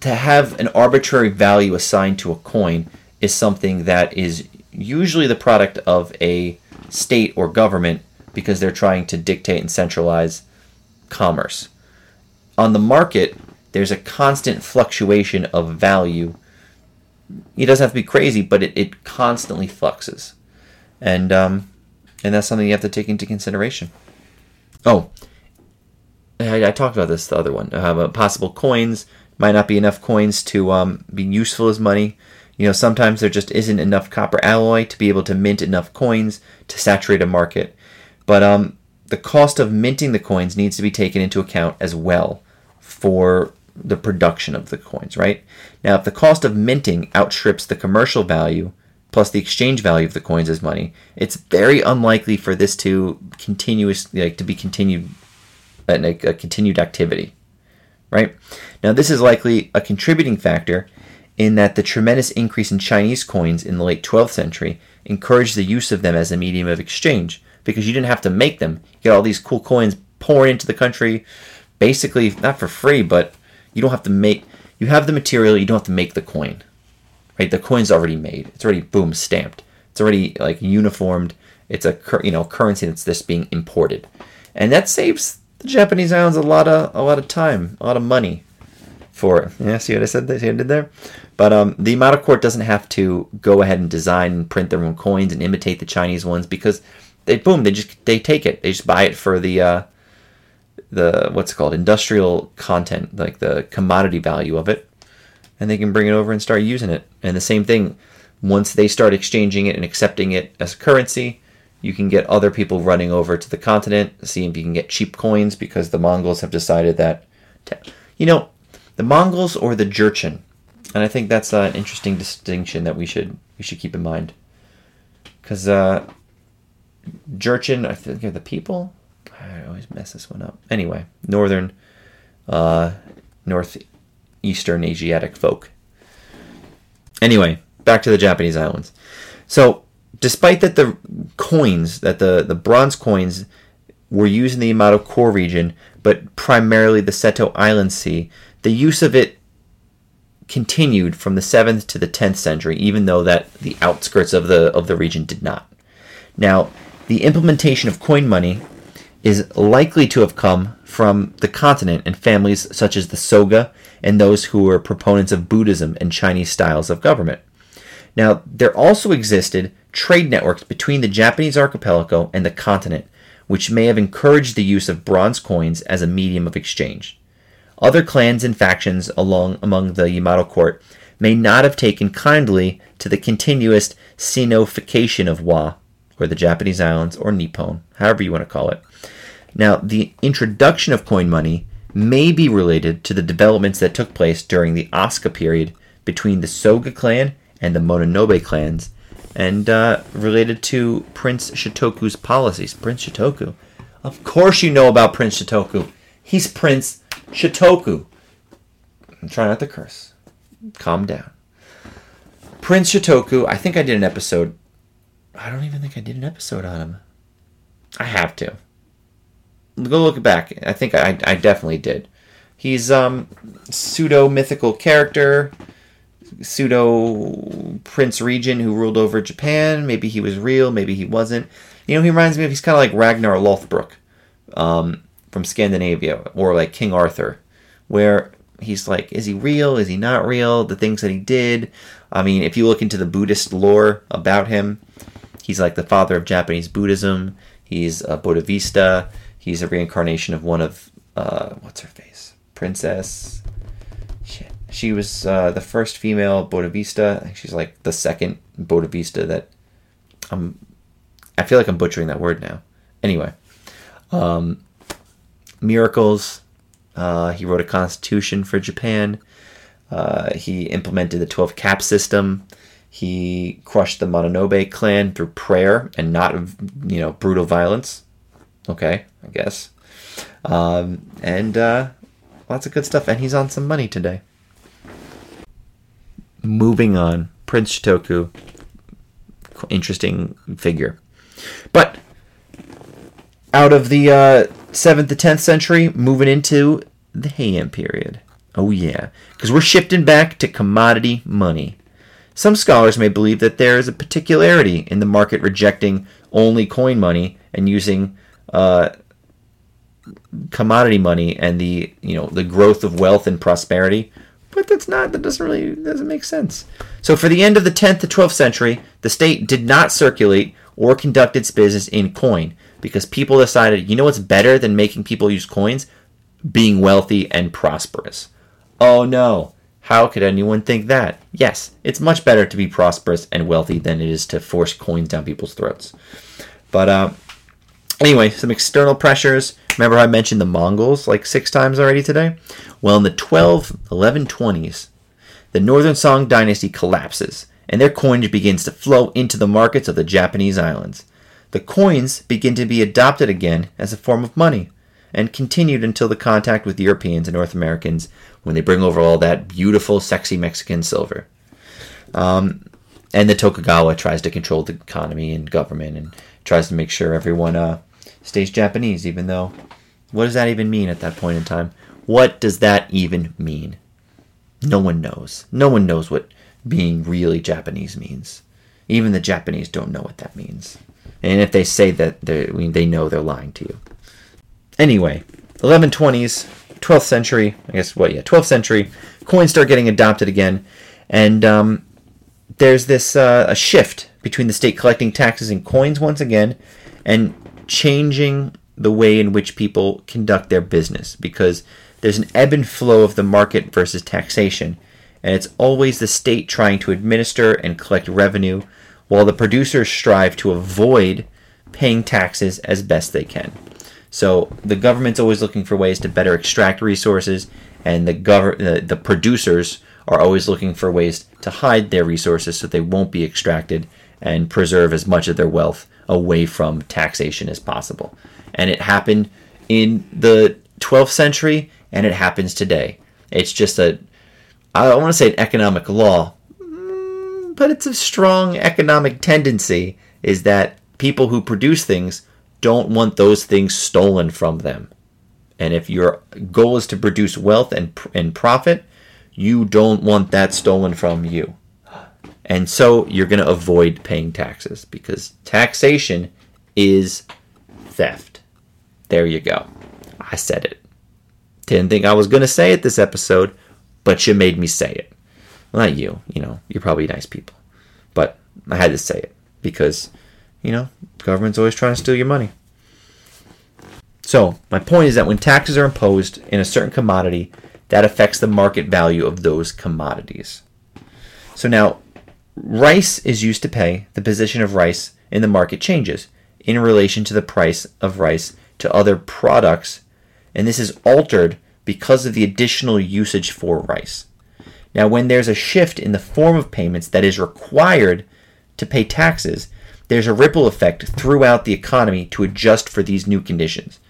to have an arbitrary value assigned to a coin is something that is usually the product of a state or government because they're trying to dictate and centralize commerce. On the market, there's a constant fluctuation of value. It doesn't have to be crazy, but it, it constantly fluxes. And um, and that's something you have to take into consideration. Oh, I, I talked about this the other one. Uh, possible coins might not be enough coins to um, be useful as money. You know, sometimes there just isn't enough copper alloy to be able to mint enough coins to saturate a market. But um, the cost of minting the coins needs to be taken into account as well for the production of the coins, right? Now, if the cost of minting outstrips the commercial value plus the exchange value of the coins as money, it's very unlikely for this to continuous like to be continued uh, a, a continued activity, right? Now, this is likely a contributing factor in that the tremendous increase in Chinese coins in the late 12th century encouraged the use of them as a medium of exchange because you didn't have to make them. You get all these cool coins pouring into the country, basically not for free, but you don't have to make. You have the material, you don't have to make the coin, right? The coin's already made. It's already boom stamped. It's already like uniformed. It's a you know currency that's just being imported, and that saves the Japanese islands a lot of a lot of time, a lot of money for it. Yeah, see what I said? See what I did there? But um, the Yamato court doesn't have to go ahead and design and print their own coins and imitate the Chinese ones because they boom they just they take it. They just buy it for the uh, the what's it called? Industrial content like the commodity value of it. And they can bring it over and start using it. And the same thing once they start exchanging it and accepting it as currency you can get other people running over to the continent see if you can get cheap coins because the mongols have decided that you know the mongols or the jurchen. And i think that's an interesting distinction that we should we should keep in mind. Because uh, Jurchen, I think are the people. I always mess this one up. Anyway, northern, uh, northeastern Asiatic folk. Anyway, back to the Japanese islands. So, despite that the coins, that the, the bronze coins were used in the Yamato core region, but primarily the Seto Inland Sea, the use of it continued from the 7th to the 10th century, even though that the outskirts of the of the region did not. Now, the implementation of coin money is likely to have come from the continent and families such as the Soga and those who were proponents of Buddhism and Chinese styles of government. Now, there also existed trade networks between the Japanese archipelago and the continent, which may have encouraged the use of bronze coins as a medium of exchange. Other clans and factions along among the Yamato court may not have taken kindly to the continuous Sinofication of Wa or the Japanese islands, or Nippon, however you want to call it. Now, the introduction of coin money may be related to the developments that took place during the Asuka period between the Soga clan and the Mononobe clans, and uh, related to Prince Shotoku's policies. Prince Shotoku. Of course, you know about Prince Shotoku. He's Prince Shotoku. I'm trying not to curse. Calm down. Prince Shotoku, I think I did an episode I don't even think I did an episode on him. I have to. Go look back. I think I, I definitely did. He's um pseudo mythical character, pseudo prince regent who ruled over Japan. Maybe he was real, maybe he wasn't. You know, he reminds me of he's kind of like Ragnar Lothbrok um, from Scandinavia, or like King Arthur, where he's like, is he real? Is he not real? The things that he did. I mean, if you look into the Buddhist lore about him, He's like the father of Japanese Buddhism. He's a Bodhisattva. He's a reincarnation of one of uh, what's her face, Princess. Shit. She was uh, the first female think she's like the second Bodhisattva that I'm. I feel like I'm butchering that word now. Anyway, um, miracles. Uh, he wrote a constitution for Japan. Uh, he implemented the 12 cap system. He crushed the Mononobe clan through prayer and not, you know, brutal violence. Okay, I guess. Um, and uh, lots of good stuff. And he's on some money today. Moving on, Prince Shotoku, interesting figure. But out of the uh, 7th to 10th century, moving into the Heian period. Oh, yeah. Because we're shifting back to commodity money. Some scholars may believe that there is a particularity in the market rejecting only coin money and using uh, commodity money and the you know the growth of wealth and prosperity. But that's not that doesn't really doesn't make sense. So for the end of the 10th to 12th century, the state did not circulate or conduct its business in coin because people decided, you know what's better than making people use coins? Being wealthy and prosperous. Oh no. How could anyone think that? Yes, it's much better to be prosperous and wealthy than it is to force coins down people's throats. But uh, Anyway, some external pressures. Remember I mentioned the Mongols like six times already today? Well, in the 12, 1120s, the Northern Song dynasty collapses, and their coinage begins to flow into the markets of the Japanese islands. The coins begin to be adopted again as a form of money, and continued until the contact with Europeans and North Americans when they bring over all that beautiful, sexy Mexican silver. Um, and the Tokugawa tries to control the economy and government and tries to make sure everyone uh, stays Japanese, even though what does that even mean at that point in time? What does that even mean? No one knows. No one knows what being really Japanese means. Even the Japanese don't know what that means. And if they say that, they know they're lying to you. Anyway, 1120s, 12th century, I guess what, yeah, 12th century, coins start getting adopted again. And um, there's this uh, a shift between the state collecting taxes and coins once again and changing the way in which people conduct their business because there's an ebb and flow of the market versus taxation, and it's always the state trying to administer and collect revenue while the producers strive to avoid paying taxes as best they can. So the government's always looking for ways to better extract resources, and the gov- the, the producers are always looking for ways to hide their resources so they won't be extracted and preserve as much of their wealth away from taxation as possible. And it happened in the 12th century and it happens today. It's just a, I don't want to say an economic law, mm, but it's a strong economic tendency is that people who produce things don't want those things stolen from them. And if your goal is to produce wealth and, and profit, you don't want that stolen from you. And so you're going to avoid paying taxes because taxation is theft. There you go. I said it. Didn't think I was going to say it this episode, but you made me say it. Not you, you know, you're probably nice people. But I had to say it because, you know, government's always trying to steal your money. So, my point is that when taxes are imposed in a certain commodity, that affects the market value of those commodities. So now, rice is used to pay, the position of rice in the market changes in relation to the price of rice to other products, and this is altered because of the additional usage for rice. Now, when there's a shift in the form of payments that is required to pay taxes, there's a ripple effect throughout the economy to adjust for these new conditions.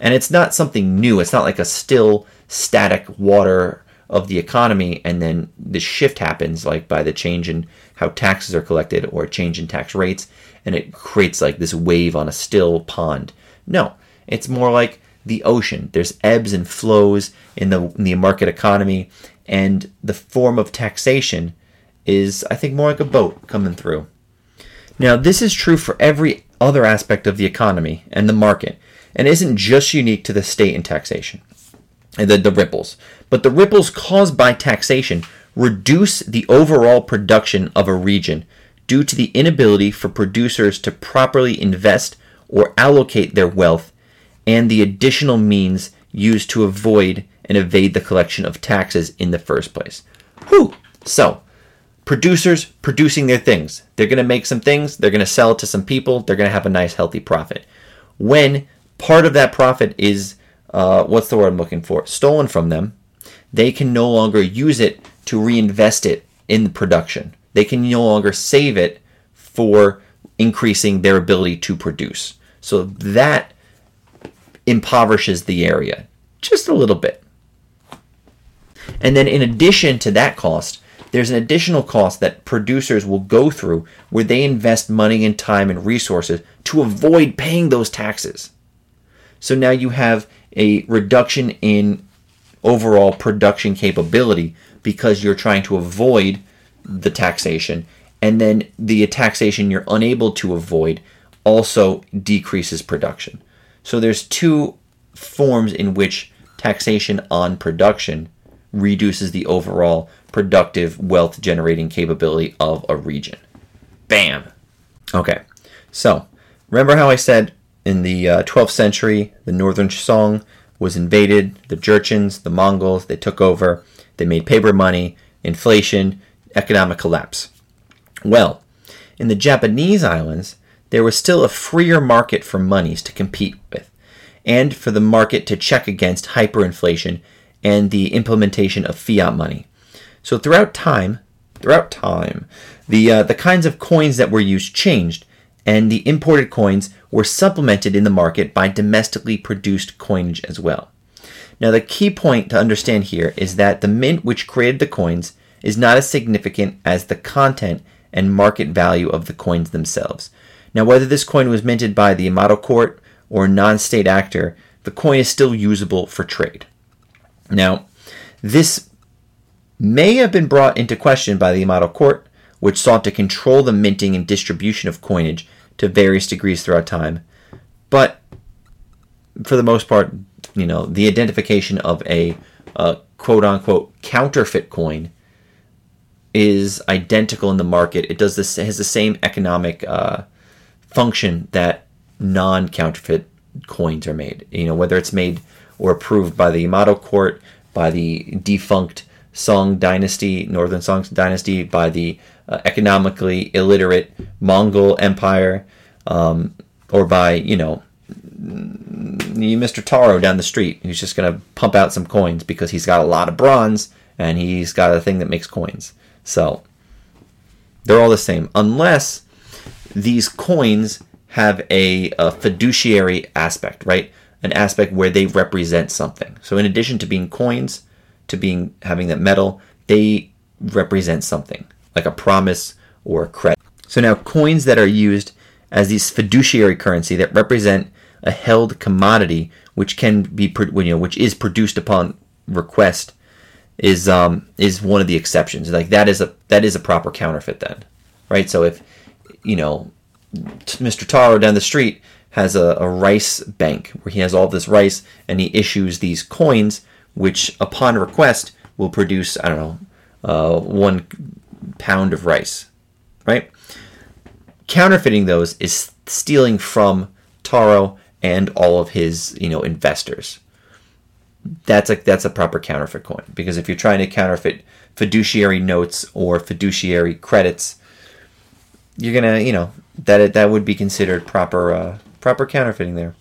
And it's not something new, it's not like a still static water of the economy and then the shift happens like by the change in how taxes are collected or change in tax rates and it creates like this wave on a still pond. No. It's more like the ocean. There's ebbs and flows in the in the market economy and the form of taxation is i think more like a boat coming through now this is true for every other aspect of the economy and the market and isn't just unique to the state and taxation the, the ripples. But the ripples caused by taxation reduce the overall production of a region due to the inability for producers to properly invest or allocate their wealth and the additional means used to avoid and evade the collection of taxes in the first place. Whew! So, producers producing their things. They're going to make some things, they're going to sell it to some people, they're going to have a nice, healthy profit. When part of that profit is uh, what's the word I'm looking for? Stolen from them, they can no longer use it to reinvest it in production. They can no longer save it for increasing their ability to produce. So that impoverishes the area just a little bit. And then, in addition to that cost, there's an additional cost that producers will go through where they invest money and time and resources to avoid paying those taxes. So now you have a reduction in overall production capability because you're trying to avoid the taxation and then the taxation you're unable to avoid also decreases production. So there's two forms in which taxation on production reduces the overall productive wealth generating capability of a region. Bam. Okay. So, remember how I said in the uh, 12th century, the northern Song was invaded. The Jurchens, the Mongols, they took over. They made paper money, inflation, economic collapse. Well, in the Japanese islands, there was still a freer market for monies to compete with, and for the market to check against hyperinflation and the implementation of fiat money. So throughout time, throughout time, the uh, the kinds of coins that were used changed, and the imported coins were supplemented in the market by domestically produced coinage as well. Now, the key point to understand here is that the mint which created the coins is not as significant as the content and market value of the coins themselves. Now, whether this coin was minted by the Yamato court or a non state actor, the coin is still usable for trade. Now, this may have been brought into question by the Yamato court, which sought to control the minting and distribution of coinage to various degrees throughout time. But for the most part, you know, the identification of a uh, quote unquote counterfeit coin is identical in the market. It does this has the same economic uh, function that non-counterfeit coins are made. You know, whether it's made or approved by the Yamato court, by the defunct Song dynasty, Northern Song dynasty, by the uh, economically illiterate Mongol Empire, um, or by you know Mr. Taro down the street who's just going to pump out some coins because he's got a lot of bronze and he's got a thing that makes coins. So they're all the same, unless these coins have a, a fiduciary aspect, right? An aspect where they represent something. So in addition to being coins, to being having that metal, they represent something like a promise or a credit. So now coins that are used as these fiduciary currency that represent a held commodity which can be you know which is produced upon request is um is one of the exceptions like that is a that is a proper counterfeit then right so if you know Mr. Taro down the street has a, a rice bank where he has all this rice and he issues these coins which upon request will produce I don't know uh, one pound of rice right counterfeiting those is stealing from Taro and all of his you know investors. That's a that's a proper counterfeit coin because if you're trying to counterfeit fiduciary notes or fiduciary credits, you're gonna you know that that would be considered proper uh, proper counterfeiting there.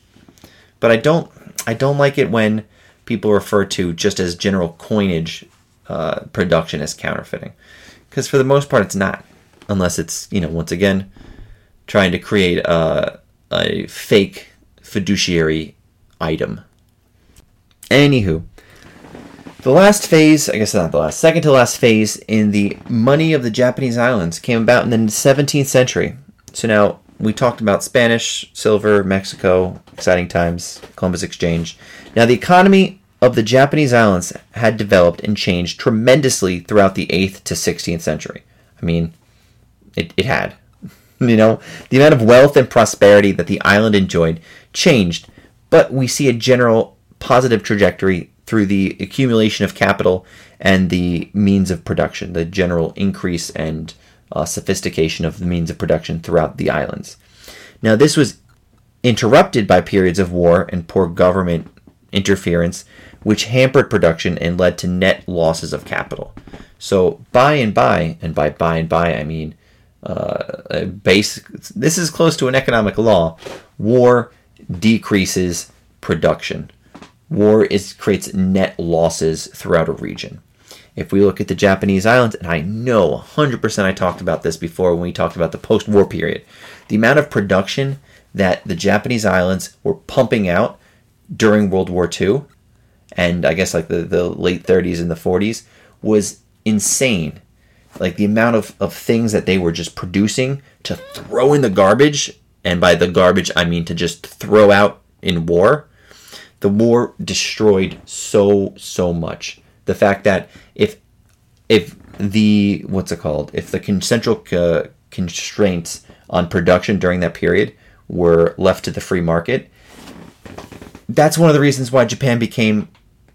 But I don't I don't like it when people refer to just as general coinage uh, production as counterfeiting because for the most part it's not unless it's you know once again trying to create a, a fake fiduciary item. Anywho, the last phase, I guess not the last, second to last phase in the money of the Japanese islands came about in the 17th century. So now we talked about Spanish, silver, Mexico, exciting times, Columbus Exchange. Now the economy of the Japanese islands had developed and changed tremendously throughout the 8th to 16th century. I mean, it, it had. [laughs] You know, the amount of wealth and prosperity that the island enjoyed changed, but we see a general positive trajectory through the accumulation of capital and the means of production, the general increase and uh, sophistication of the means of production throughout the islands. Now, this was interrupted by periods of war and poor government interference, which hampered production and led to net losses of capital. So, by and by, and by by and by, I mean uh. This is close to an economic law. War decreases production. War is creates net losses throughout a region. If we look at the Japanese islands, and I know 100% I talked about this before when we talked about the post war period, the amount of production that the Japanese islands were pumping out during World War II, and I guess like the, the late 30s and the 40s, was insane. Like the amount of, of things that they were just producing to throw in the garbage and by the garbage I mean to just throw out in war, the war destroyed so so much. The fact that if if the what's it called? If the central uh, constraints on production during that period were left to the free market, that's one of the reasons why Japan became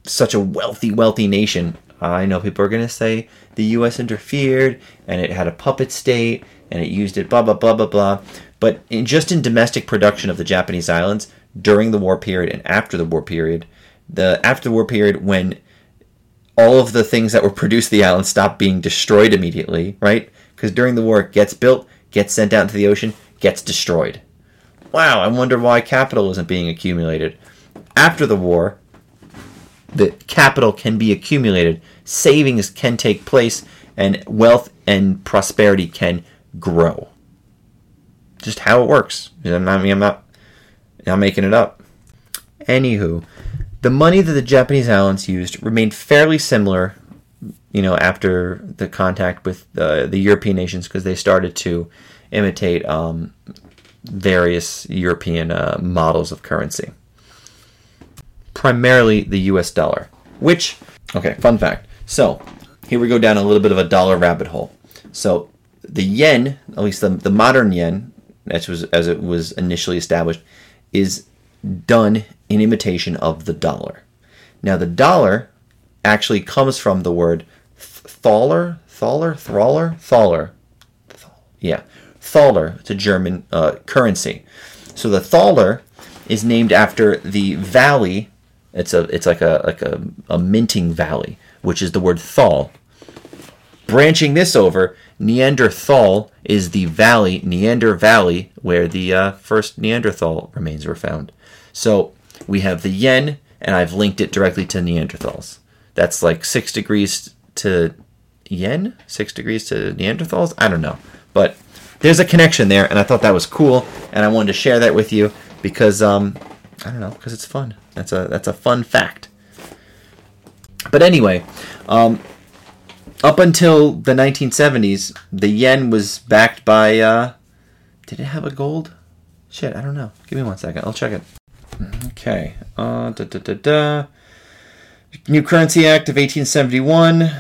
such a wealthy, wealthy nation. I know people are going to say the U.S. interfered and it had a puppet state and it used it, blah, blah, blah, blah, blah. But in, just in domestic production of the Japanese islands during the war period and after the war period, the after the war period when all of the things that were produced the island stopped being destroyed immediately, right? Because during the war, it gets built, gets sent out into the ocean, gets destroyed. Wow, I wonder why capital isn't being accumulated. After the war, the capital can be accumulated, savings can take place, and wealth and prosperity can grow. Just how it works. I'm not, I'm not, I'm not making it up. Anywho, the money that the Japanese islands used remained fairly similar, you know, after the contact with the, the European nations because they started to imitate um, various European uh, models of currency. Primarily the US dollar, which, okay, fun fact. So, here we go down a little bit of a dollar rabbit hole. So, the yen, at least the, the modern yen, as, was, as it was initially established, is done in imitation of the dollar. Now, the dollar actually comes from the word thaler, thaler, thraller, thaler. Yeah, thaler. It's a German uh, currency. So the thaler is named after the valley. It's a it's like a like a, a minting valley, which is the word thal. Branching this over, Neanderthal is the valley, Neander Valley, where the uh, first Neanderthal remains were found. So we have the yen, and I've linked it directly to Neanderthals. That's like six degrees to yen, six degrees to Neanderthals. I don't know, but there's a connection there, and I thought that was cool, and I wanted to share that with you because um, I don't know, because it's fun. That's a that's a fun fact. But anyway, um, up until the 1970s, the yen was backed by. Uh, did it have a gold? Shit, I don't know. Give me one second. I'll check it. Okay. Uh, da, da, da, da. New Currency Act of 1871.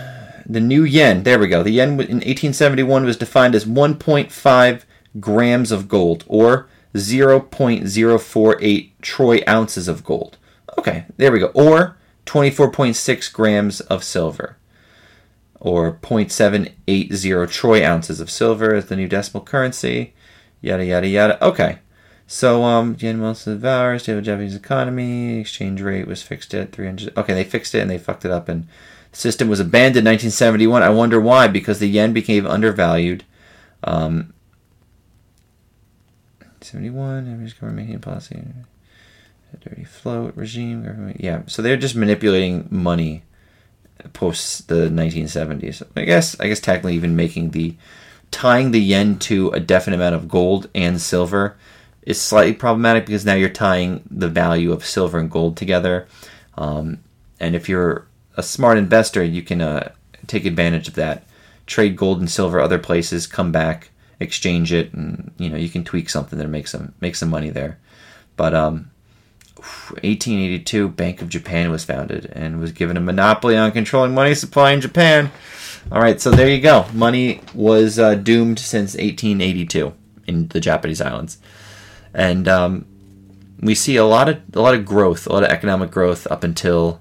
The new yen. There we go. The yen in 1871 was defined as 1.5 grams of gold or 0.048 troy ounces of gold. Okay, there we go. Or 24.6 grams of silver or 0.780 troy ounces of silver as the new decimal currency. Yada yada yada. Okay. So um yen most of the valor, stable Japanese economy, exchange rate was fixed at 300. Okay, they fixed it and they fucked it up and the system was abandoned in 1971. I wonder why because the yen became undervalued. Um 71 average government making a policy dirty float regime government yeah so they're just manipulating money post the 1970s. I guess I guess technically even making the tying the yen to a definite amount of gold and silver is slightly problematic because now you're tying the value of silver and gold together. Um, and if you're a smart investor, you can uh, take advantage of that. Trade gold and silver other places, come back, exchange it, and you know you can tweak something that makes some make some money there. But um, 1882, Bank of Japan was founded and was given a monopoly on controlling money supply in Japan. All right, so there you go. Money was uh, doomed since 1882 in the Japanese islands, and um, we see a lot of a lot of growth, a lot of economic growth up until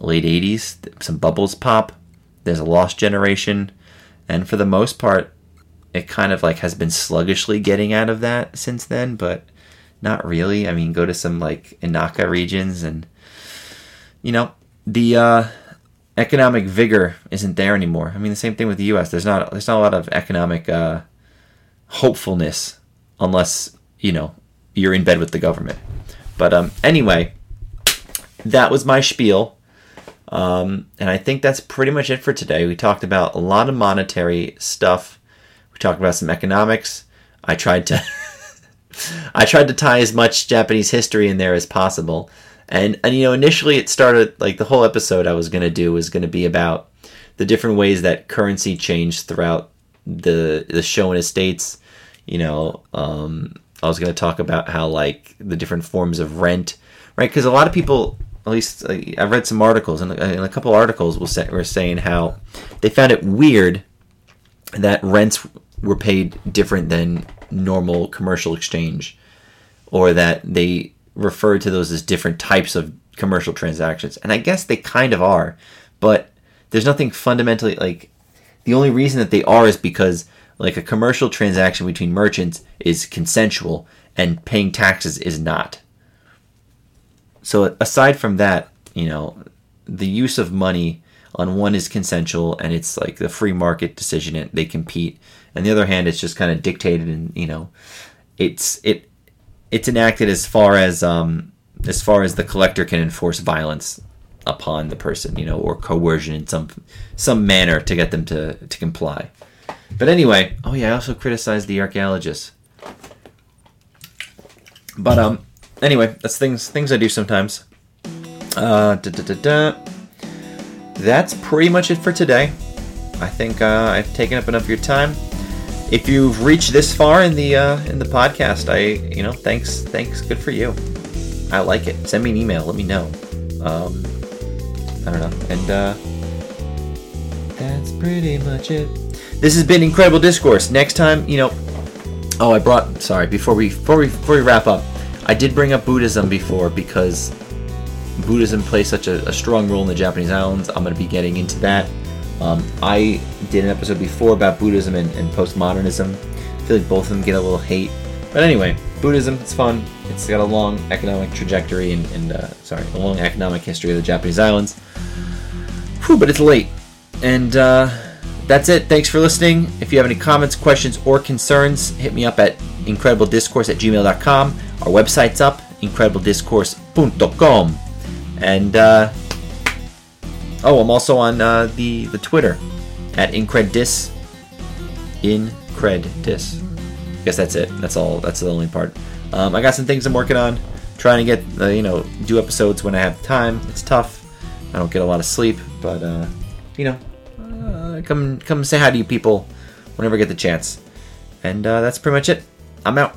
late 80s. Some bubbles pop. There's a lost generation, and for the most part, it kind of like has been sluggishly getting out of that since then, but not really. I mean, go to some like Inaka regions and you know, the uh, economic vigor isn't there anymore. I mean, the same thing with the US. There's not there's not a lot of economic uh, hopefulness unless, you know, you're in bed with the government. But um anyway, that was my spiel. Um, and I think that's pretty much it for today. We talked about a lot of monetary stuff. We talked about some economics. I tried to [laughs] I tried to tie as much Japanese history in there as possible. And and you know, initially it started like the whole episode I was gonna do was gonna be about the different ways that currency changed throughout the the Shoen estates. You know, um, I was gonna talk about how like the different forms of rent, right? Because a lot of people, at least I've read some articles and, and a couple articles will say, were saying how they found it weird that rents were paid different than normal commercial exchange, or that they refer to those as different types of commercial transactions. And I guess they kind of are, but there's nothing fundamentally like the only reason that they are is because like a commercial transaction between merchants is consensual and paying taxes is not. So aside from that, you know, the use of money on one is consensual and it's like the free market decision and they compete and the other hand it's just kind of dictated and you know it's it it's enacted as far as um, as far as the collector can enforce violence upon the person, you know, or coercion in some some manner to get them to to comply. But anyway, oh yeah, I also criticized the archaeologists. But um, anyway, that's things things I do sometimes. Uh, da, da, da. That's pretty much it for today. I think uh, I've taken up enough of your time. If you've reached this far in the uh, in the podcast, I you know thanks thanks good for you. I like it. Send me an email. Let me know. Um, I don't know. And uh, that's pretty much it. This has been incredible discourse. Next time, you know. Oh, I brought. Sorry. Before we before we before we wrap up, I did bring up Buddhism before because Buddhism plays such a, a strong role in the Japanese islands. I'm going to be getting into that. Um, I did an episode before about Buddhism and, and postmodernism. I feel like both of them get a little hate. But anyway, Buddhism, it's fun. It's got a long economic trajectory and, and uh, sorry, a long economic history of the Japanese islands. Whew, but it's late. And uh, that's it. Thanks for listening. If you have any comments, questions, or concerns, hit me up at incrediblediscourse at gmail.com. Our website's up, incrediblediscourse.com. And, uh, oh, I'm also on uh, the, the Twitter at increddis. Increddis. I guess that's it. That's all. That's the only part. Um, I got some things I'm working on. Trying to get, uh, you know, do episodes when I have time. It's tough. I don't get a lot of sleep, but, uh, you know, uh, come come say hi to you people whenever I get the chance. And uh, that's pretty much it. I'm out.